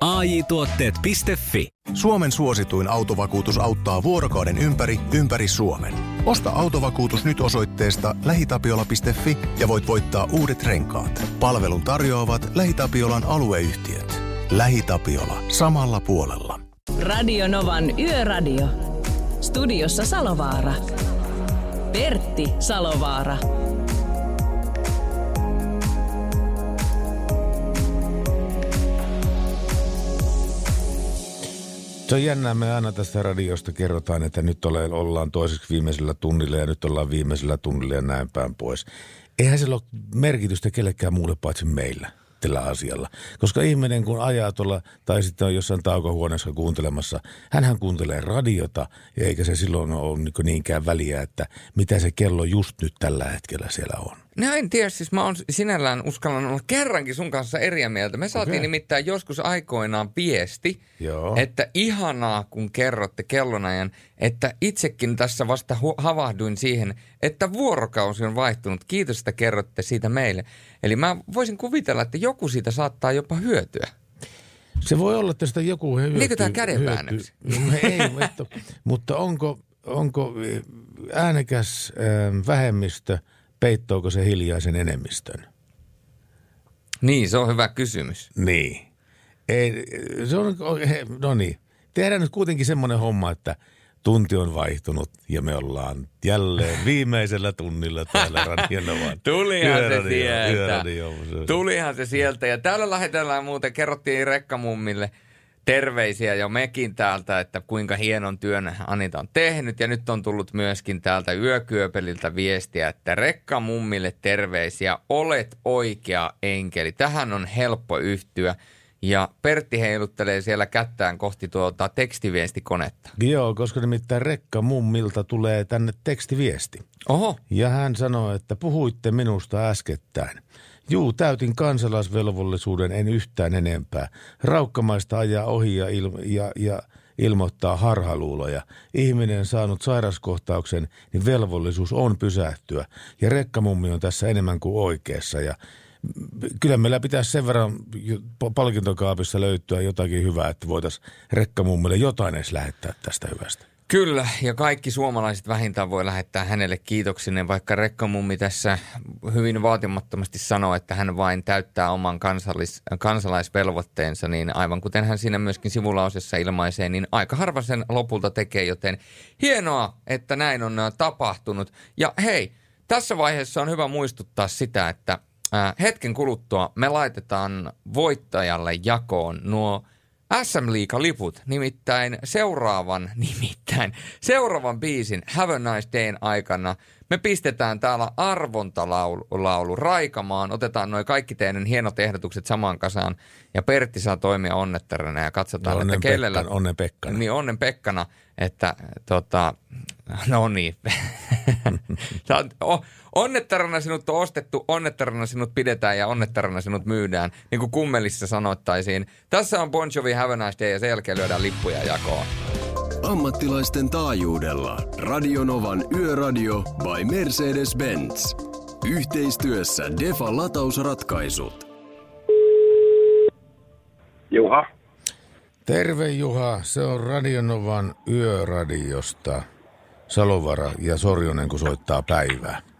AJ Tuotteet.fi Suomen suosituin autovakuutus auttaa vuorokauden ympäri, ympäri Suomen. Osta autovakuutus nyt osoitteesta lähitapiola.fi ja voit voittaa uudet renkaat. Palvelun tarjoavat LähiTapiolan alueyhtiöt. LähiTapiola. Samalla puolella. Radio Novan Yöradio. Studiossa Salovaara. Pertti Salovaara. Se on jännää, me aina tästä radiosta kerrotaan, että nyt ole, ollaan toiseksi viimeisellä tunnilla ja nyt ollaan viimeisellä tunnilla ja näin päin pois. Eihän sillä ole merkitystä kellekään muulle paitsi meillä tällä asialla. Koska ihminen kun ajaa tuolla tai sitten on jossain taukohuoneessa kuuntelemassa, hänhän kuuntelee radiota eikä se silloin ole niin niinkään väliä, että mitä se kello just nyt tällä hetkellä siellä on. No en tiedä, siis mä oon sinällään uskallan olla kerrankin sun kanssa eri mieltä. Me saatiin Okei. nimittäin joskus aikoinaan viesti, Joo. että ihanaa kun kerrotte kellonajan, että itsekin tässä vasta hu- havahduin siihen, että vuorokausi on vaihtunut. Kiitos, että kerrotte siitä meille. Eli mä voisin kuvitella, että joku siitä saattaa jopa hyötyä. Se voi olla, että sitä joku hyötyy. Niinkö tää kädenväännöksi? hyötyy. No, ei, (laughs) mutta, mutta onko, onko äänekäs ähm, vähemmistö, peittooko se hiljaisen enemmistön? Niin, se on hyvä kysymys. Niin. Ei, se on, he- no niin. Tehdään nyt kuitenkin semmoinen homma, että tunti on vaihtunut ja me ollaan jälleen viimeisellä tunnilla täällä Radionovan. (laughs) Tulihan se sieltä. yöradio. Tulihan se sieltä. Ja täällä lähetellään muuten, kerrottiin Rekkamummille terveisiä jo mekin täältä, että kuinka hienon työn Anita on tehnyt. Ja nyt on tullut myöskin täältä Yökyöpeliltä viestiä, että Rekkamummille terveisiä, olet oikea enkeli. Tähän on helppo yhtyä. Ja Pertti heiluttelee siellä kättään kohti tuota tekstiviestikonetta. Joo, koska nimittäin Rekka mummilta tulee tänne tekstiviesti. Oho, Ja hän sanoi, että puhuitte minusta äskettäin. Juu, täytin kansalaisvelvollisuuden, en yhtään enempää. Raukkamaista ajaa ohi ja, il- ja, ja ilmoittaa harhaluuloja. Ihminen saanut sairaskohtauksen, niin velvollisuus on pysähtyä. Ja rekkamummi on tässä enemmän kuin oikeassa. Ja kyllä meillä pitäisi sen verran palkintokaapissa löytyä jotakin hyvää, että voitaisiin rekkamummille jotain edes lähettää tästä hyvästä. Kyllä, ja kaikki suomalaiset vähintään voi lähettää hänelle kiitoksinen, vaikka Rekkamummi tässä hyvin vaatimattomasti sanoo, että hän vain täyttää oman kansallis, kansalaisvelvoitteensa, niin aivan kuten hän siinä myöskin sivulausessa ilmaisee, niin aika harva sen lopulta tekee, joten hienoa, että näin on äh, tapahtunut. Ja hei, tässä vaiheessa on hyvä muistuttaa sitä, että äh, hetken kuluttua me laitetaan voittajalle jakoon nuo SM Liiga-liput, nimittäin seuraavan, (laughs) nimittäin seuraavan biisin Have a Nice Dayn aikana me pistetään täällä arvontalaulu laulu raikamaan, otetaan noin kaikki teidän hienot ehdotukset samaan kasaan ja Pertti saa toimia onnettarana ja katsotaan, Onnen että kellellä... Pekkan- onnen Pekkana. Niin, onnen Pekkana, että tota, (laughs) no niin. (laughs) Sä oot- o- Onnettarana sinut on ostettu, onnettarana sinut pidetään ja onnettarana sinut myydään, niin kuin kummelissa sanottaisiin. Tässä on Bon Jovi Have a Nice Day ja sen jälkeen lyödään lippuja jakoon. Ammattilaisten taajuudella Radionovan Yöradio by Mercedes-Benz. Yhteistyössä Defa latausratkaisut. Juha. Terve Juha, se on Radionovan yöradiosta. Salovara ja Sorjonen, kun soittaa päivää.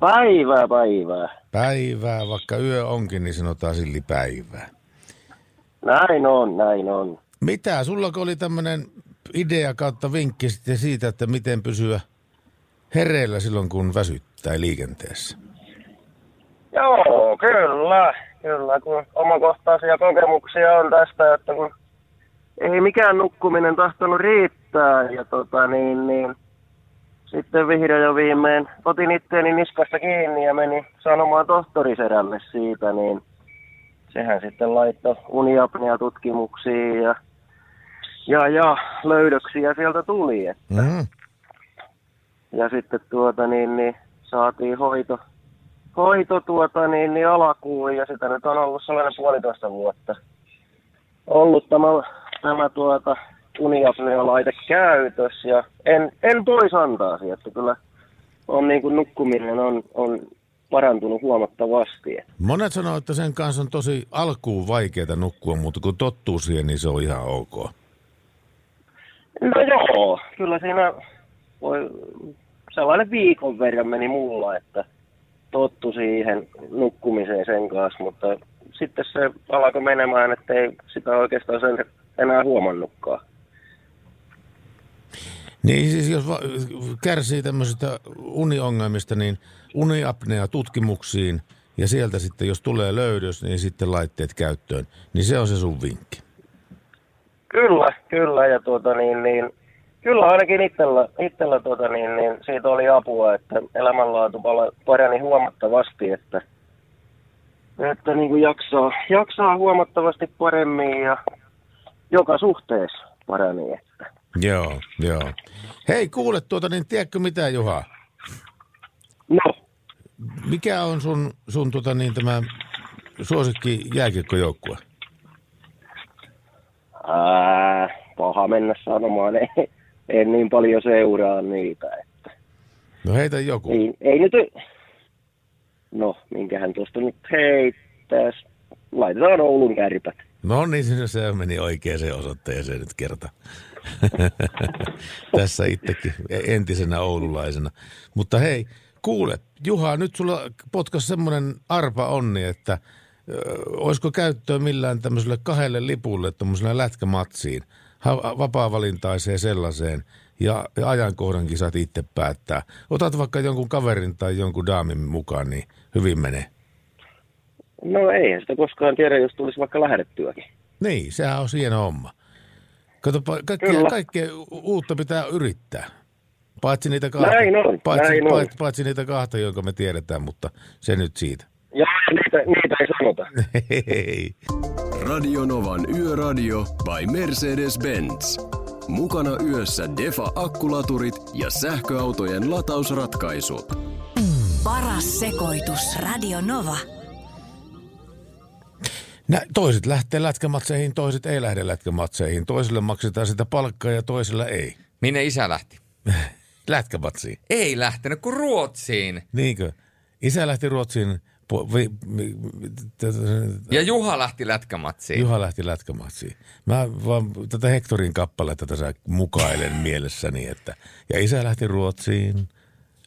Päivää, päivää. Päivää, vaikka yö onkin, niin sanotaan silti päivää. Näin on, näin on. Mitä, sulla oli tämmöinen idea kautta vinkki sitten siitä, että miten pysyä hereillä silloin, kun väsyttää liikenteessä? Joo, kyllä. Kyllä, kun omakohtaisia kokemuksia on tästä, että kun ei mikään nukkuminen tahtonut riittää ja tota niin, niin sitten vihdoin ja viimein otin itteeni niskasta kiinni ja menin sanomaan tohtoriserälle siitä, niin sehän sitten laittoi uniapnea-tutkimuksiin ja, ja, ja löydöksiä sieltä tuli. Et, Mm. ja sitten tuota niin, niin saatiin hoito, hoito tuota niin, niin alakuun ja sitä nyt on ollut sellainen puolitoista vuotta ollut tämä, tämä tuota uniapnea-laite käytössä ja en, en pois antaisi, että kyllä on niin kuin nukkuminen on, on parantunut huomattavasti. Monet sanoo, että sen kanssa on tosi alkuun vaikeaa nukkua, mutta kun tottuu siihen, niin se on ihan ok. No joo, kyllä siinä voi, sellainen viikon verran meni mulla, että tottu siihen nukkumiseen sen kanssa, mutta sitten se alkoi menemään, että ei sitä oikeastaan sen enää huomannutkaan. Niin siis jos kärsii tämmöisistä uniongelmista, niin uniapnea tutkimuksiin ja sieltä sitten, jos tulee löydös, niin sitten laitteet käyttöön. Niin se on se sun vinkki. Kyllä, kyllä. Ja tuota niin, niin kyllä ainakin itsellä, itsellä tuota niin, niin siitä oli apua, että elämänlaatu parani huomattavasti, että, että niin kuin jaksaa, jaksaa huomattavasti paremmin ja joka suhteessa parani. Joo, joo. Hei, kuule tuota, niin tiedätkö mitä, Juha? No, Mikä on sun, sun tota, niin, tämä suosikki jääkiekkojoukkue? ää, paha mennä sanomaan, (laughs) ei, en niin paljon seuraa niitä. Että. No heitä joku. Ei, ei nyt, no minkähän tuosta nyt heittäis, laitetaan Oulun kärpät. No niin, se- se meni oikeaan osoitteeseen nyt kerta. (laughs) Tässä itsekin entisenä oululaisena. Mutta hei, kuule, Juha, nyt sulla potkas semmoinen arpa onni, että ö, olisiko käyttöä millään tämmöiselle kahdelle lipulle, tämmöiselle lätkämatsiin, ha- vapaa-valintaiseen sellaiseen, ja, ja ajankohdankin saat itse päättää. Otat vaikka jonkun kaverin tai jonkun daamin mukaan, niin hyvin menee. No eihän sitä koskaan tiedä, jos tulisi vaikka lähdettyäkin. Niin, sehän on hieno homma. Katsopa, kaikkea, Kyllä. kaikkea uutta pitää yrittää. Paitsi niitä kahta, Näin on, paitsi, näin on. paitsi, paitsi niitä kahta, jonka me tiedetään, mutta se nyt siitä. Ja niitä, niitä ei sanota. (laughs) Hei. Radio Novan Yöradio by Mercedes-Benz. Mukana yössä Defa akkulaturit ja sähköautojen latausratkaisut. Paras sekoitus. Radio Nova. Nä, toiset lähtee lätkämatseihin, toiset ei lähde lätkämatseihin. Toisille maksetaan sitä palkkaa ja toisilla ei. Minne isä lähti? (laughs) Lätkämatsiin. Ei lähtenyt kuin Ruotsiin. Niinkö? Isä lähti Ruotsiin, po, vi, vi, t- Ja Juha lähti lätkämatsiin. Juha lähti lätkämatsiin. Mä vaan tätä Hektorin kappaletta tässä mukailen mielessäni, että ja isä lähti Ruotsiin,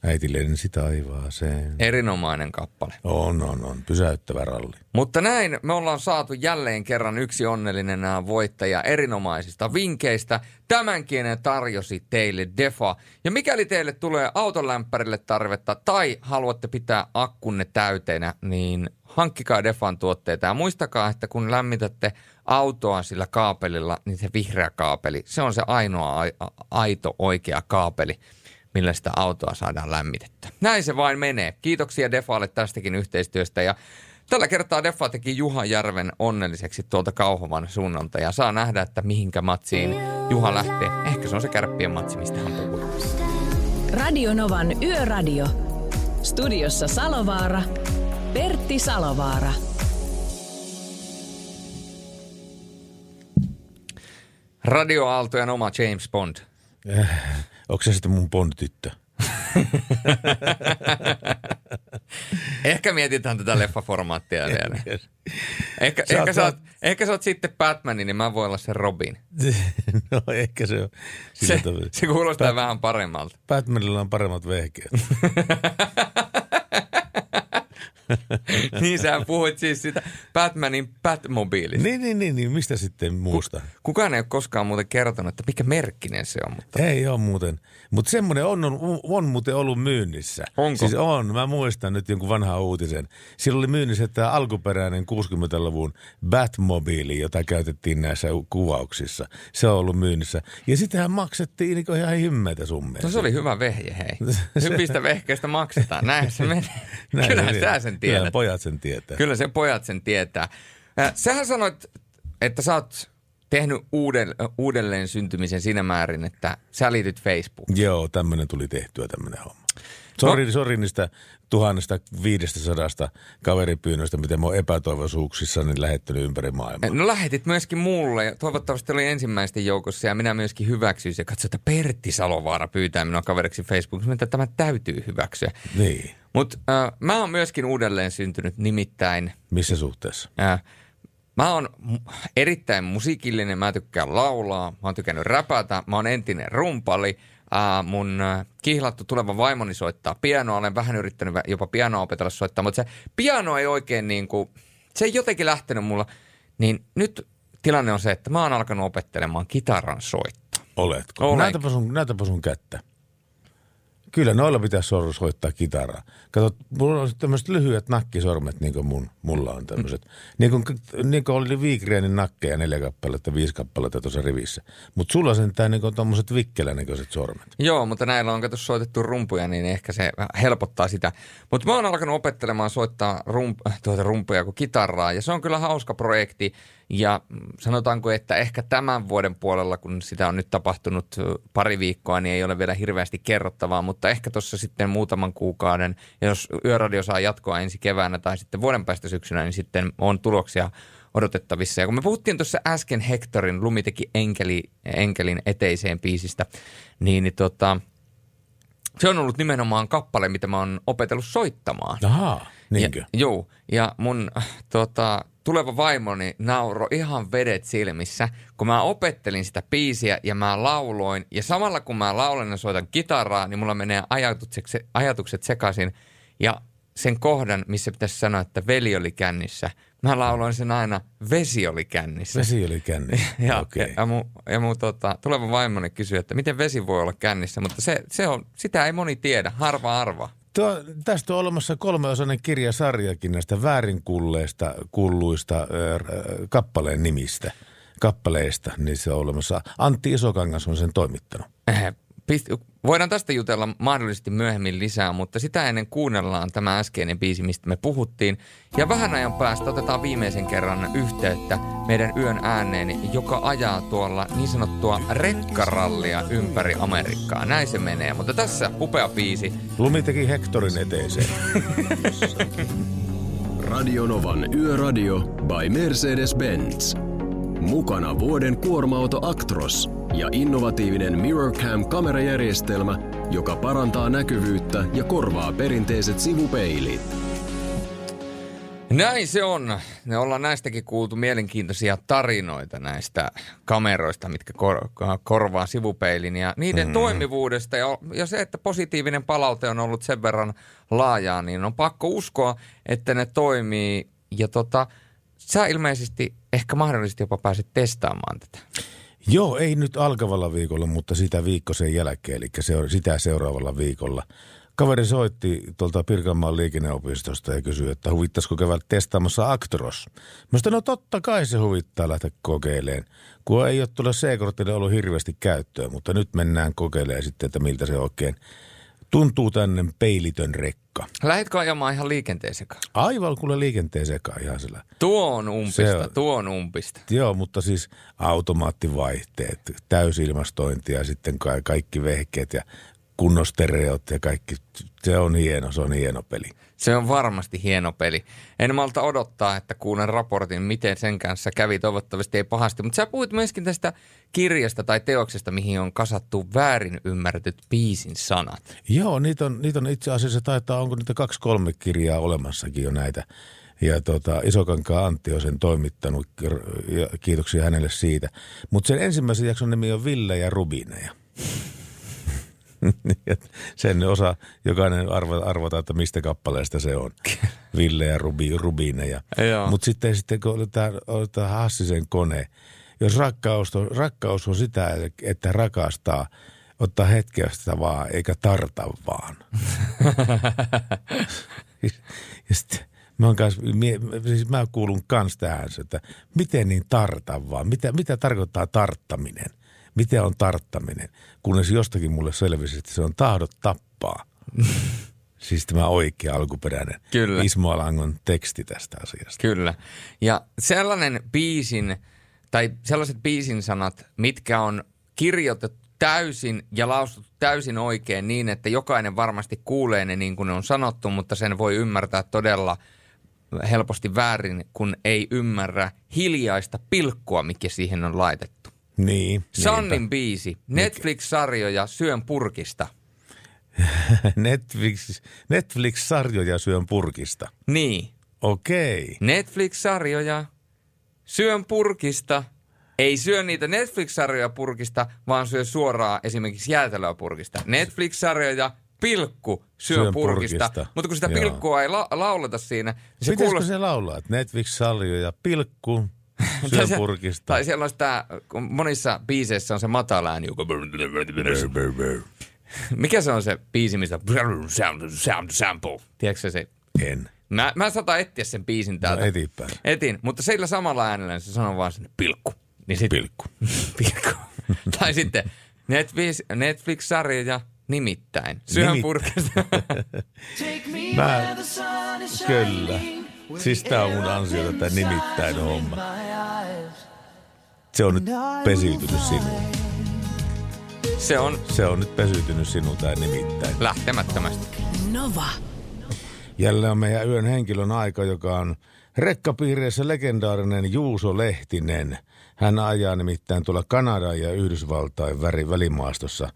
äiti lensi taivaaseen. Erinomainen kappale. On, on, on. Pysäyttävä ralli. Mutta näin me ollaan saatu jälleen kerran yksi onnellinen voittaja erinomaisista vinkkeistä. Tämänkin tarjosi teille Defa. Ja mikäli teille tulee autolämpärille tarvetta tai haluatte pitää akkunne täyteenä, niin hankkikaa Defan tuotteita. Ja muistakaa, että kun lämmitätte autoa sillä kaapelilla, niin se vihreä kaapeli, se on se ainoa ai- a- aito oikea kaapeli millä sitä autoa saadaan lämmitettyä. Näin se vain menee. Kiitoksia Defalle tästäkin yhteistyöstä ja tällä kertaa Defa teki Juha Järven onnelliseksi tuolta Kauhovan suunnalta ja saa nähdä, että mihinkä matsiin Juha lähtee. Ehkä se on se kärppien matsi, mistä hän puhuu. Radio Novan Yöradio. Studiossa Salovaara. Pertti Salovaara. Radioaaltojen oma James Bond. Onko se sitten mun Bond-tyttö? Ehkä mietitään tätä leffaformaattia vielä. Ehkä, Sä ehkä, sä oot, ehkä sä oot sitten Batman, niin mä voin olla se Robin. (laughs) no ehkä se on. Se, se kuulostaa Bat- vähän paremmalta. Batmanilla on paremmat vehkeet. (laughs) (laughs) niin sä puhuit siis sitä Batmanin Batmobiilista. niin, niin, niin, niin, mistä sitten muusta? Kukaan ei ole koskaan muuten kertonut, että mikä merkkinen se on. Mutta... Ei ole muuten. Mutta semmoinen on, on, on muuten ollut myynnissä. Onko? Siis on. Mä muistan nyt jonkun vanhan uutisen. Siellä oli myynnissä tämä alkuperäinen 60-luvun Batmobiili, jota käytettiin näissä kuvauksissa. Se on ollut myynnissä. Ja sitähän maksettiin niin ihan himmeitä summia. No se oli hyvä vehje, hei. (laughs) Hyvistä vehkeistä maksetaan. (laughs) Näin se menee. Näin Kyllähän se sä menee. Sen Kyllä pojat sen tietää. Kyllä sen pojat sen tietää. Äh, Sähän sanoit, että sä oot tehnyt uuden, uudelleen syntymisen siinä määrin, että sä liityt Facebookiin. Joo, tämmöinen tuli tehtyä tämmöinen homma. Sori, no. sori niistä tuhannesta viidestäsadasta kaveripyynnöistä, mitä mä oon epätoivoisuuksissa niin lähettänyt ympäri maailmaa. No lähetit myöskin mulle ja toivottavasti oli ensimmäisten joukossa ja minä myöskin hyväksyin ja katsoin, että Pertti Salovaara pyytää minua kaveriksi Facebookissa, että tämä täytyy hyväksyä. Niin. Mutta äh, mä oon myöskin uudelleen syntynyt nimittäin Missä suhteessa? Äh, mä oon erittäin musiikillinen, mä tykkään laulaa, mä oon tykännyt räpätä, mä oon entinen rumpali. Äh, mun äh, kihlattu tuleva vaimoni soittaa pianoa, olen vähän yrittänyt jopa pianoa opetella soittaa, mutta se piano ei oikein niin kuin, se ei jotenkin lähtenyt mulla. Niin nyt tilanne on se, että mä oon alkanut opettelemaan kitaran soittaa. Oletko? Näytäpä sun, näytäpä sun kättä. Kyllä noilla pitäisi sor- soittaa kitaraa. Kato, mulla on tämmöiset lyhyet nakkisormet, niin kuin mun, mulla on tämmöiset. Niin kuin, niin kuin oli Viikreenin nakkeja neljä kappaletta, viisi kappaletta tuossa rivissä. Mutta sulla sentään niin kuin tommoset vikkelänäköiset sormet. Joo, mutta näillä on kato soitettu rumpuja, niin ehkä se helpottaa sitä. Mutta mä oon alkanut opettelemaan soittaa rump, tuota rumpuja kuin kitaraa, ja se on kyllä hauska projekti. Ja sanotaanko, että ehkä tämän vuoden puolella, kun sitä on nyt tapahtunut pari viikkoa, niin ei ole vielä hirveästi kerrottavaa, mutta ehkä tuossa sitten muutaman kuukauden, jos Yöradio saa jatkoa ensi keväänä tai sitten vuoden päästä syksynä, niin sitten on tuloksia odotettavissa. Ja kun me puhuttiin tuossa äsken Hectorin Lumi teki enkeli, enkelin eteiseen biisistä, niin, niin tota, se on ollut nimenomaan kappale, mitä mä oon opetellut soittamaan. Ahaa, niinkö? Ja, joo, ja mun tota, tuleva vaimoni nauro ihan vedet silmissä, kun mä opettelin sitä biisiä ja mä lauloin. Ja samalla kun mä laulan ja soitan kitaraa, niin mulla menee ajatukset, ajatukset sekaisin. Ja sen kohdan, missä pitäisi sanoa, että veli oli kännissä, mä lauloin sen aina, vesi oli kännissä. Vesi oli kännissä, (laughs) ja, okei. ja, ja mun, ja mun tota, tuleva vaimoni kysyi, että miten vesi voi olla kännissä, mutta se, se on, sitä ei moni tiedä, harva arva. Tuo, tästä on olemassa kolmeosainen kirjasarjakin näistä väärinkulleista kulluista äh, kappaleen nimistä, kappaleista. Niin se on olemassa. Antti Isokangas on sen toimittanut. Pist- Voidaan tästä jutella mahdollisesti myöhemmin lisää, mutta sitä ennen kuunnellaan tämä äskeinen biisi, mistä me puhuttiin. Ja vähän ajan päästä otetaan viimeisen kerran yhteyttä meidän yön ääneen, joka ajaa tuolla niin sanottua rekkarallia ympäri Amerikkaa. Näin se menee, mutta tässä upea biisi. Lumi teki Hectorin eteiseen. (laughs) Radionovan Yöradio by Mercedes-Benz. Mukana vuoden kuorma-auto Actros ja innovatiivinen MirrorCam-kamerajärjestelmä, joka parantaa näkyvyyttä ja korvaa perinteiset sivupeilit. Näin se on. Me ollaan näistäkin kuultu mielenkiintoisia tarinoita näistä kameroista, mitkä kor- korvaa sivupeilin ja niiden mm. toimivuudesta. Ja, ja se, että positiivinen palaute on ollut sen verran laajaa, niin on pakko uskoa, että ne toimii. Ja tota, sä ilmeisesti ehkä mahdollisesti jopa pääset testaamaan tätä. Joo, ei nyt alkavalla viikolla, mutta sitä viikko sen jälkeen, eli se sitä seuraavalla viikolla. Kaveri soitti tuolta Pirkanmaan liikenneopistosta ja kysyi, että huvittaisiko käydä testaamassa Actros. Mä sanoin, no totta kai se huvittaa lähteä kokeileen, kun ei ole tuolla C-kortille ollut hirveästi käyttöä, mutta nyt mennään kokeilemaan sitten, että miltä se oikein tuntuu tänne peilitön rekka. Lähdetkö ajamaan ihan liikenteen sekaan? Aivan kuule liikenteen sekaan ihan sillä. Tuo on umpista, on, tuo on umpista. Joo, mutta siis automaattivaihteet, täysilmastointi ja sitten ka- kaikki vehkeet ja kunnostereot ja kaikki. Se on hieno, se on hieno peli. Se on varmasti hieno peli. En malta odottaa, että kuulen raportin, miten sen kanssa kävi. Toivottavasti ei pahasti. Mutta sä puhuit myöskin tästä kirjasta tai teoksesta, mihin on kasattu väärin ymmärretyt biisin sanat. Joo, niitä on, niitä on itse asiassa taitaa, onko niitä kaksi-kolme kirjaa olemassakin jo näitä. Ja tota, Isokankaa Antti on sen toimittanut ja kiitoksia hänelle siitä. Mutta sen ensimmäisen jakson nimi on Ville ja Rubineja. (laughs) sen osa, jokainen arvo, arvota, että mistä kappaleesta se on. (laughs) Ville ja Rubi, Rubineja. Mutta sitten, sitten kun oli tämä Hassisen kone, jos rakkaus on, rakkaus on sitä, että rakastaa, ottaa hetkestä vaan, eikä tarta vaan. (laughs) ja sitten mä, oon kans, siis mä kuulun kans tähän, että miten niin tarta vaan, mitä, mitä tarkoittaa tarttaminen? Miten on tarttaminen? Kunnes jostakin mulle selvisi, että se on tahdot tappaa. (laughs) Siis tämä oikea alkuperäinen Kyllä. Ismo Alangon teksti tästä asiasta. Kyllä. Ja sellainen biisin, tai sellaiset biisin sanat, mitkä on kirjoitettu täysin ja lausuttu täysin oikein niin, että jokainen varmasti kuulee ne niin kuin ne on sanottu, mutta sen voi ymmärtää todella helposti väärin, kun ei ymmärrä hiljaista pilkkua, mikä siihen on laitettu. Niin. Sannin biisi, Netflix-sarjoja Syön purkista. (laughs) Netflix, Netflix-sarjoja Syön purkista. Niin. Okei. Okay. Netflix-sarjoja Syön purkista. Ei syö niitä Netflix-sarjoja purkista, vaan syö suoraan esimerkiksi jäätelöä purkista. Netflix-sarjoja pilkku syön, syön purkista. purkista. Mutta kun sitä Joo. pilkkua ei la- lauleta siinä, niin se Pitäisikö kuulostaa... se laulaa, että Netflix-sarjoja pilkku syön purkista. Tai siellä on sitä, monissa biiseissä on se matala ääni, joka... Mikä se on se biisi, mistä sound, sound sample? Tiedätkö se? En. Mä, mä saatan etsiä sen biisin täältä. No eteenpäin. Etin, mutta sillä samalla äänellä se sanoo vaan sinne pilkku. Niin sit, Pilkku. (laughs) pilkku. (laughs) tai sitten Netflix, Netflix-sarja nimittäin. Syön purkasta. (laughs) Mä, kyllä. Siis tää on mun ansiota, tää nimittäin homma. Se on nyt pesiytynyt sinuun. se on Se on nyt pesiytynyt sinuun tää nimittäin. lähtemättömästi. Nova. Jälleen on meidän yön henkilön aika, joka on rekkapiireissä legendaarinen Juuso Lehtinen. Hän ajaa nimittäin tuolla Kanadan ja Yhdysvaltain väri, välimaastossa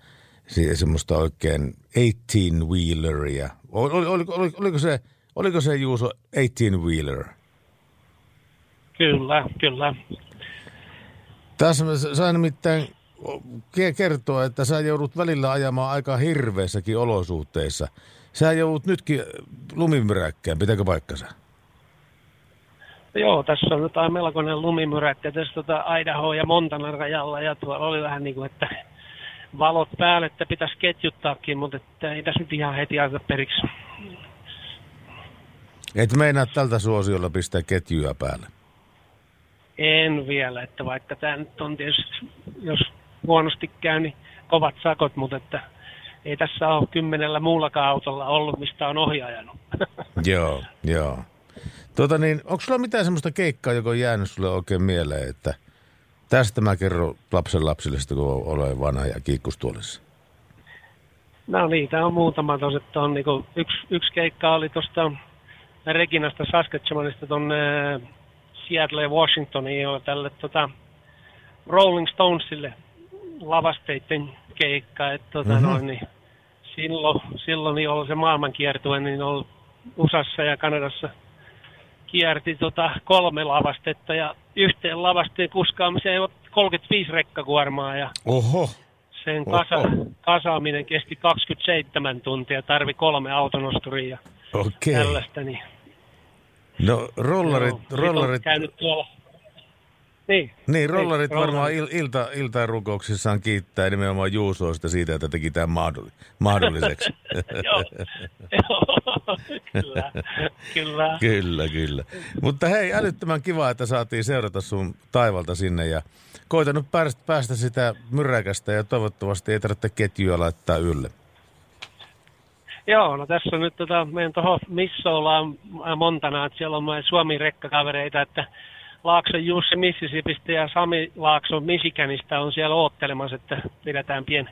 semmoista oikein 18-wheeleria. Ol, ol, ol, ol, oliko, se, oliko se Juuso 18-wheeler? Kyllä, kyllä. Tässä mä s- sain nimittäin ke- kertoa, että sä joudut välillä ajamaan aika hirveissäkin olosuhteissa. Sä joudut nytkin lumimyräkkään, pitääkö paikkansa? Joo, tässä on jotain melkoinen lumimyräkkä tässä tota Idaho ja Montanan rajalla ja tuolla oli vähän niin kuin, että valot päälle, että pitäisi ketjuttaakin, mutta että ei tässä nyt ihan heti anta periksi. Et meinaa tältä suosiolla pistää ketjuja päälle. En vielä, että vaikka tämä nyt on tietysti, jos huonosti käy, niin kovat sakot, mutta että ei tässä ole kymmenellä muullakaan autolla ollut, mistä on ohi ajanut. (laughs) Joo, joo. Tuota niin, onko sulla mitään semmoista keikkaa, joka on jäänyt sulle oikein mieleen, että tästä mä kerron lapsen lapsille, kun olen vanha ja kiikkustuolissa? No niitä on muutama tos, että on niinku, yksi, yksi keikka oli tuosta Reginasta Saskatchewanista tuonne Seattle ja Washingtoniin, jolla tälle tota, Rolling Stonesille lavasteiden keikka, että tota, Mhm. mm-hmm. noin, niin silloin, silloin niin oli se maailmankiertue, niin oli USAssa ja Kanadassa kierti tota kolme lavastetta ja yhteen lavasteen kuskaamiseen otti 35 rekkakuormaa ja Oho. sen kasa, Oho. kasaaminen kesti 27 tuntia, tarvi kolme autonosturia ja Okei. tällaista. Niin, No rollarit, Joo, rollarit, käynyt tuolla. Niin. niin rollarit Niin, varmaan il, ilta, iltarukouksissaan kiittää nimenomaan Juusoista siitä, että teki tämän mahdolli- mahdolliseksi. (laughs) Joo, kyllä, kyllä. Kyllä, kyllä. Mutta hei, älyttömän kiva, että saatiin seurata sun taivalta sinne ja koita nyt päästä, päästä sitä myräkästä ja toivottavasti ei tarvitse ketjuja laittaa ylle. Joo, no tässä on nyt tota, meidän tuohon Missolaan Montana, että siellä on meidän Suomi-rekkakavereita, että Laakson Jussi Mississippistä ja Sami Laakson Michiganista on siellä oottelemassa, että pidetään pien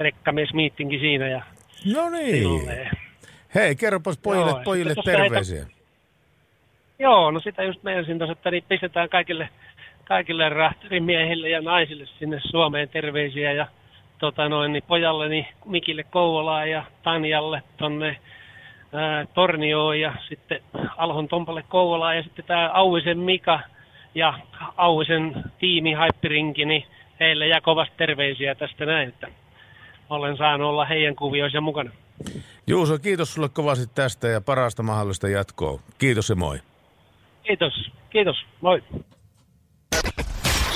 rekkamiesmiittinki siinä. Ja No niin. silleen. Hei, kerropas pojille, Joo, pojille terveisiä. Joo, no sitä just meinasin tuossa, että niin pistetään kaikille, kaikille rahtarimiehille ja naisille sinne Suomeen terveisiä ja tota noin, niin pojalleni Mikille Kouvolaan ja Tanjalle tonne ää, Tornioon ja sitten Alhon Tompalle Kouvolaan ja sitten tämä Auisen Mika ja Auisen tiimi Haippirinki, niin heille ja kovasti terveisiä tästä näin, että olen saanut olla heidän kuvioissa mukana. Juuso, kiitos sulle kovasti tästä ja parasta mahdollista jatkoa. Kiitos ja moi. Kiitos, kiitos, moi.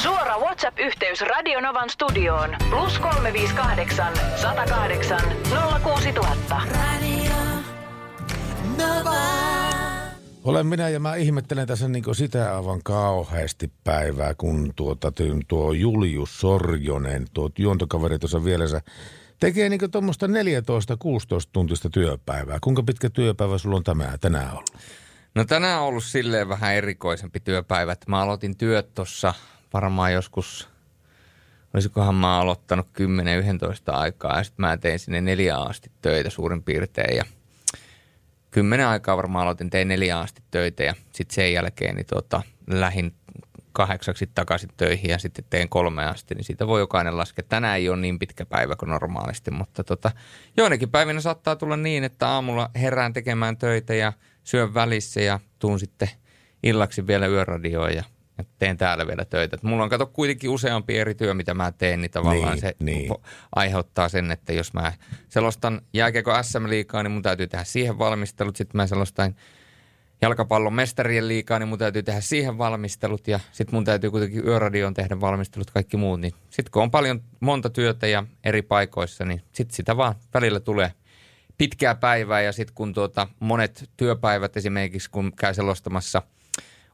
Suora WhatsApp-yhteys Radionovan studioon. Plus 358 108 06000. Olen minä ja mä ihmettelen tässä niin sitä aivan kauheasti päivää, kun tuota, tuo Julius Sorjonen, tuo juontokaveri tuossa vielänsä, tekee niin tuommoista 14-16 tuntista työpäivää. Kuinka pitkä työpäivä sulla on tämä, tänään ollut? No tänään on ollut silleen vähän erikoisempi työpäivä, että mä aloitin työt tuossa varmaan joskus, olisikohan mä aloittanut 10-11 aikaa ja sitten mä tein sinne neljä asti töitä suurin piirtein ja kymmenen aikaa varmaan aloitin, tein neljä asti töitä ja sitten sen jälkeen niin tota, lähin kahdeksaksi takaisin töihin ja sitten tein kolme asti, niin siitä voi jokainen laskea. Tänään ei ole niin pitkä päivä kuin normaalisti, mutta tota, joinakin päivinä saattaa tulla niin, että aamulla herään tekemään töitä ja syön välissä ja tuun sitten illaksi vielä yöradioon ja ja teen täällä vielä töitä. Et mulla on kato kuitenkin useampi eri työ, mitä mä teen, niin tavallaan Niin, se niin. aiheuttaa sen, että jos mä selostan jääkiekko SM liikaa, niin mun täytyy tehdä siihen valmistelut. Sitten mä selostan jalkapallon mestarien liikaa, niin mun täytyy tehdä siihen valmistelut ja sitten mun täytyy kuitenkin yöradioon tehdä valmistelut, kaikki muut. Niin sitten kun on paljon monta työtä ja eri paikoissa, niin sitten sitä vaan välillä tulee pitkää päivää ja sitten kun tuota, monet työpäivät esimerkiksi, kun käy selostamassa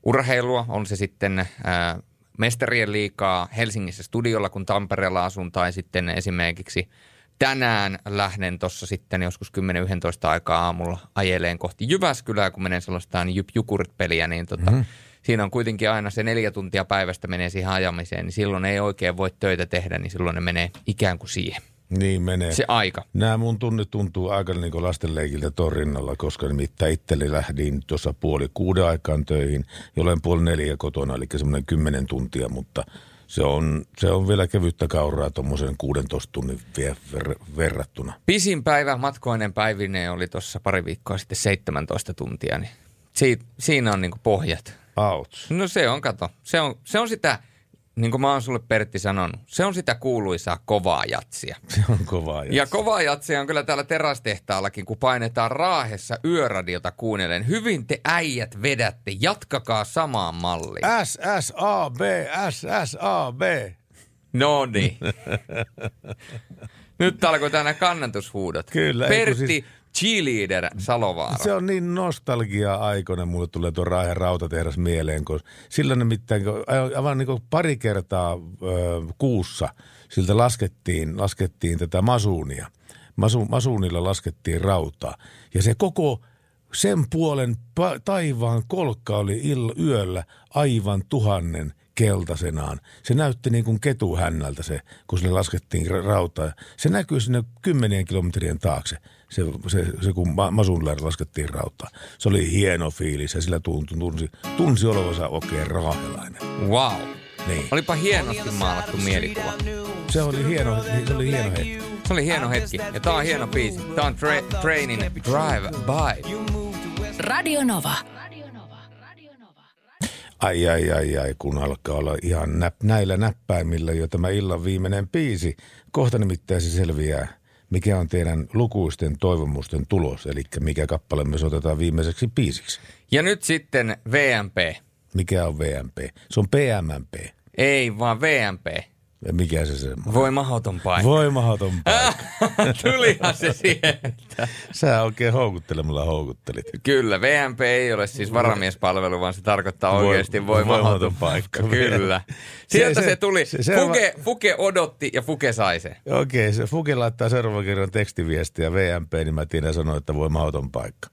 urheilua, on se sitten ää, mestarien liikaa Helsingissä studiolla, kun Tampereella asun, tai sitten esimerkiksi tänään lähden tuossa sitten joskus 10-11 aikaa aamulla ajeleen kohti Jyväskylää, kun menen sellaistaan Jyp Jukurit-peliä, niin tota, mm-hmm. siinä on kuitenkin aina se neljä tuntia päivästä menee siihen ajamiseen, niin silloin ei oikein voi töitä tehdä, niin silloin ne menee ikään kuin siihen. Niin menee. Se aika. Nämä mun tunnit tuntuu aika niin kuin lastenleikiltä tuon rinnalla, koska nimittäin itselle lähdin tuossa puoli kuuden aikaan töihin, jolloin puoli neljä kotona, eli semmoinen kymmenen tuntia, mutta se on, se on vielä kevyttä kauraa tuommoisen 16 tunnin vie- ver- verrattuna. Pisin päivä matkoinen päivineen oli tuossa pari viikkoa sitten 17 tuntia, niin siitä, siinä on niinku pohjat. Ouch. No se on, kato, se on, se on sitä, niin kuin mä oon sulle Pertti sanonut, se on sitä kuuluisaa kovaa jatsia. Se on kovaa. Ja kovaa jatsia on kyllä täällä terästehtaallakin, kun painetaan raahessa yöradiota kuunnellen. Hyvin te äijät vedätte, jatkakaa samaan malliin. SSAB, SSAB. No niin. (laughs) Nyt alkoi tänä kannatushuudot. Kyllä, Pertti, siis- cheerleader Salovaara. Se on niin nostalgia-aikoinen, mulle tulee tuo Raahen rautatehdas mieleen, kun sillä nimittäin aivan niin pari kertaa ö, kuussa siltä laskettiin, laskettiin tätä masuunia. Masu, masuunilla laskettiin rautaa. Ja se koko sen puolen taivaan kolkka oli ill- yöllä aivan tuhannen keltaisenaan. Se näytti niin kuin ketuhännältä se, kun sille laskettiin ra- rautaa. Se näkyy sinne kymmenien kilometrien taakse, se, se, se kun ma- masunilla laskettiin rautaa. Se oli hieno fiilis ja sillä tunsi, tunsi, tunsi olevansa oikein raahelainen. Wow. Niin. Olipa hienosti maalattu mielikuva. Se oli hieno, se oli hieno hetki. Se oli hieno hetki. Ja tää on hieno biisi. Tää on tra- Trainin Drive By. Radio Nova. Ai, ai, ai, ai, kun alkaa olla ihan näp, näillä näppäimillä jo tämä illan viimeinen biisi. Kohta nimittäin se selviää, mikä on teidän lukuisten toivomusten tulos, eli mikä kappale me soitetaan viimeiseksi biisiksi. Ja nyt sitten VMP. Mikä on VMP? Se on PMMP. Ei, vaan VMP. Mikä se se? Voi mahoton paikka. Voi mahoton paikka. (laughs) Tulihan se sieltä. Sä oikein houkuttelemalla houkuttelit. Kyllä, VMP ei ole siis varamiespalvelu, vaan se tarkoittaa Voi- oikeasti voi voimaton mahoton paikka. paikka. Kyllä. Sieltä se, Se- se tuli. se- se- Fuke, Fuke odotti ja Fuke sai se. Okei, se Fuki laittaa seuraavan kerran tekstiviestiä VMP, niin mä tiedän sanoa, että voi mahoton paikka.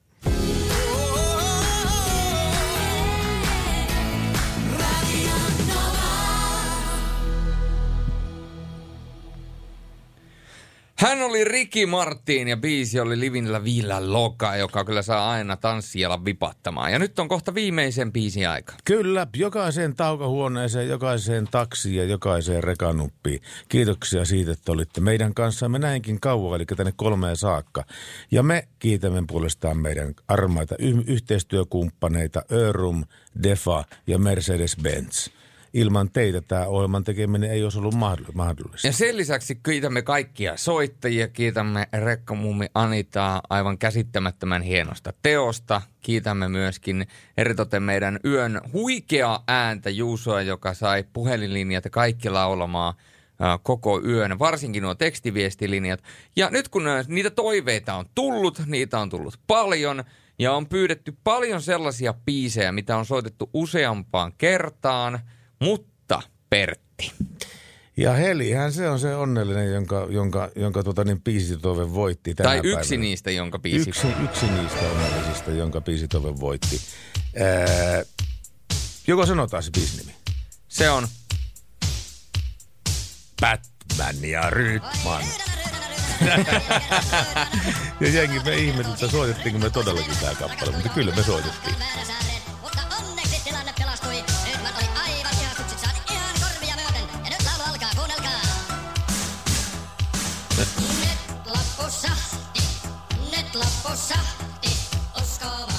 Hän oli Ricky Martin ja biisi oli Livin La Villa Loca, joka kyllä saa aina tanssijalla vipattamaan. Ja nyt on kohta viimeisen biisin aika. Kyllä, jokaiseen taukohuoneeseen, jokaiseen taksiin ja jokaiseen rekanuppiin. Kiitoksia siitä, että olitte meidän kanssamme näinkin kauan, eli tänne kolmeen saakka. Ja me kiitämme puolestaan meidän armaita y- yhteistyökumppaneita Örum, Defa ja Mercedes-Benz. Ilman teitä tämä ohjelman tekeminen ei olisi ollut mahdoll- mahdollista. Ja sen lisäksi kiitämme kaikkia soittajia, kiitämme Rekkamummi Anitaa aivan käsittämättömän hienosta teosta. Kiitämme myöskin eritoten meidän yön huikea ääntä Juusoa, joka sai puhelinlinjat ja kaikki laulamaan koko yön, varsinkin nuo tekstiviestilinjat. Ja nyt kun niitä toiveita on tullut, niitä on tullut paljon ja on pyydetty paljon sellaisia biisejä, mitä on soitettu useampaan kertaan, mutta Pertti. Ja Helihän se on se onnellinen, jonka, jonka, jonka tota, niin biisitove voitti tänä Tai yksi päivänä. niistä, jonka biisi Yksi, yksi niistä onnellisista, jonka biisitove voitti. Ää, joko sanotaan se biisinimi? Se on Batman ja Rydman. (laughs) ja jengi me ihmeteltä, että soitettiinko me todellakin tämä kappale, mutta kyllä me soitettiin.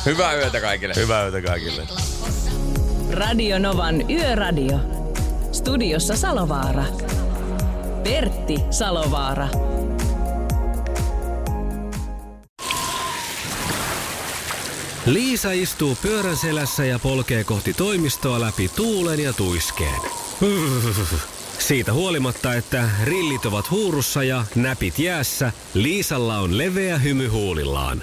Hyvää yötä kaikille. Hyvää yötä kaikille. Radio Novan Yöradio. Studiossa Salovaara. Pertti Salovaara. Liisa istuu pyörän selässä ja polkee kohti toimistoa läpi tuulen ja tuiskeen. Siitä huolimatta, että rillit ovat huurussa ja näpit jäässä, Liisalla on leveä hymy huulillaan.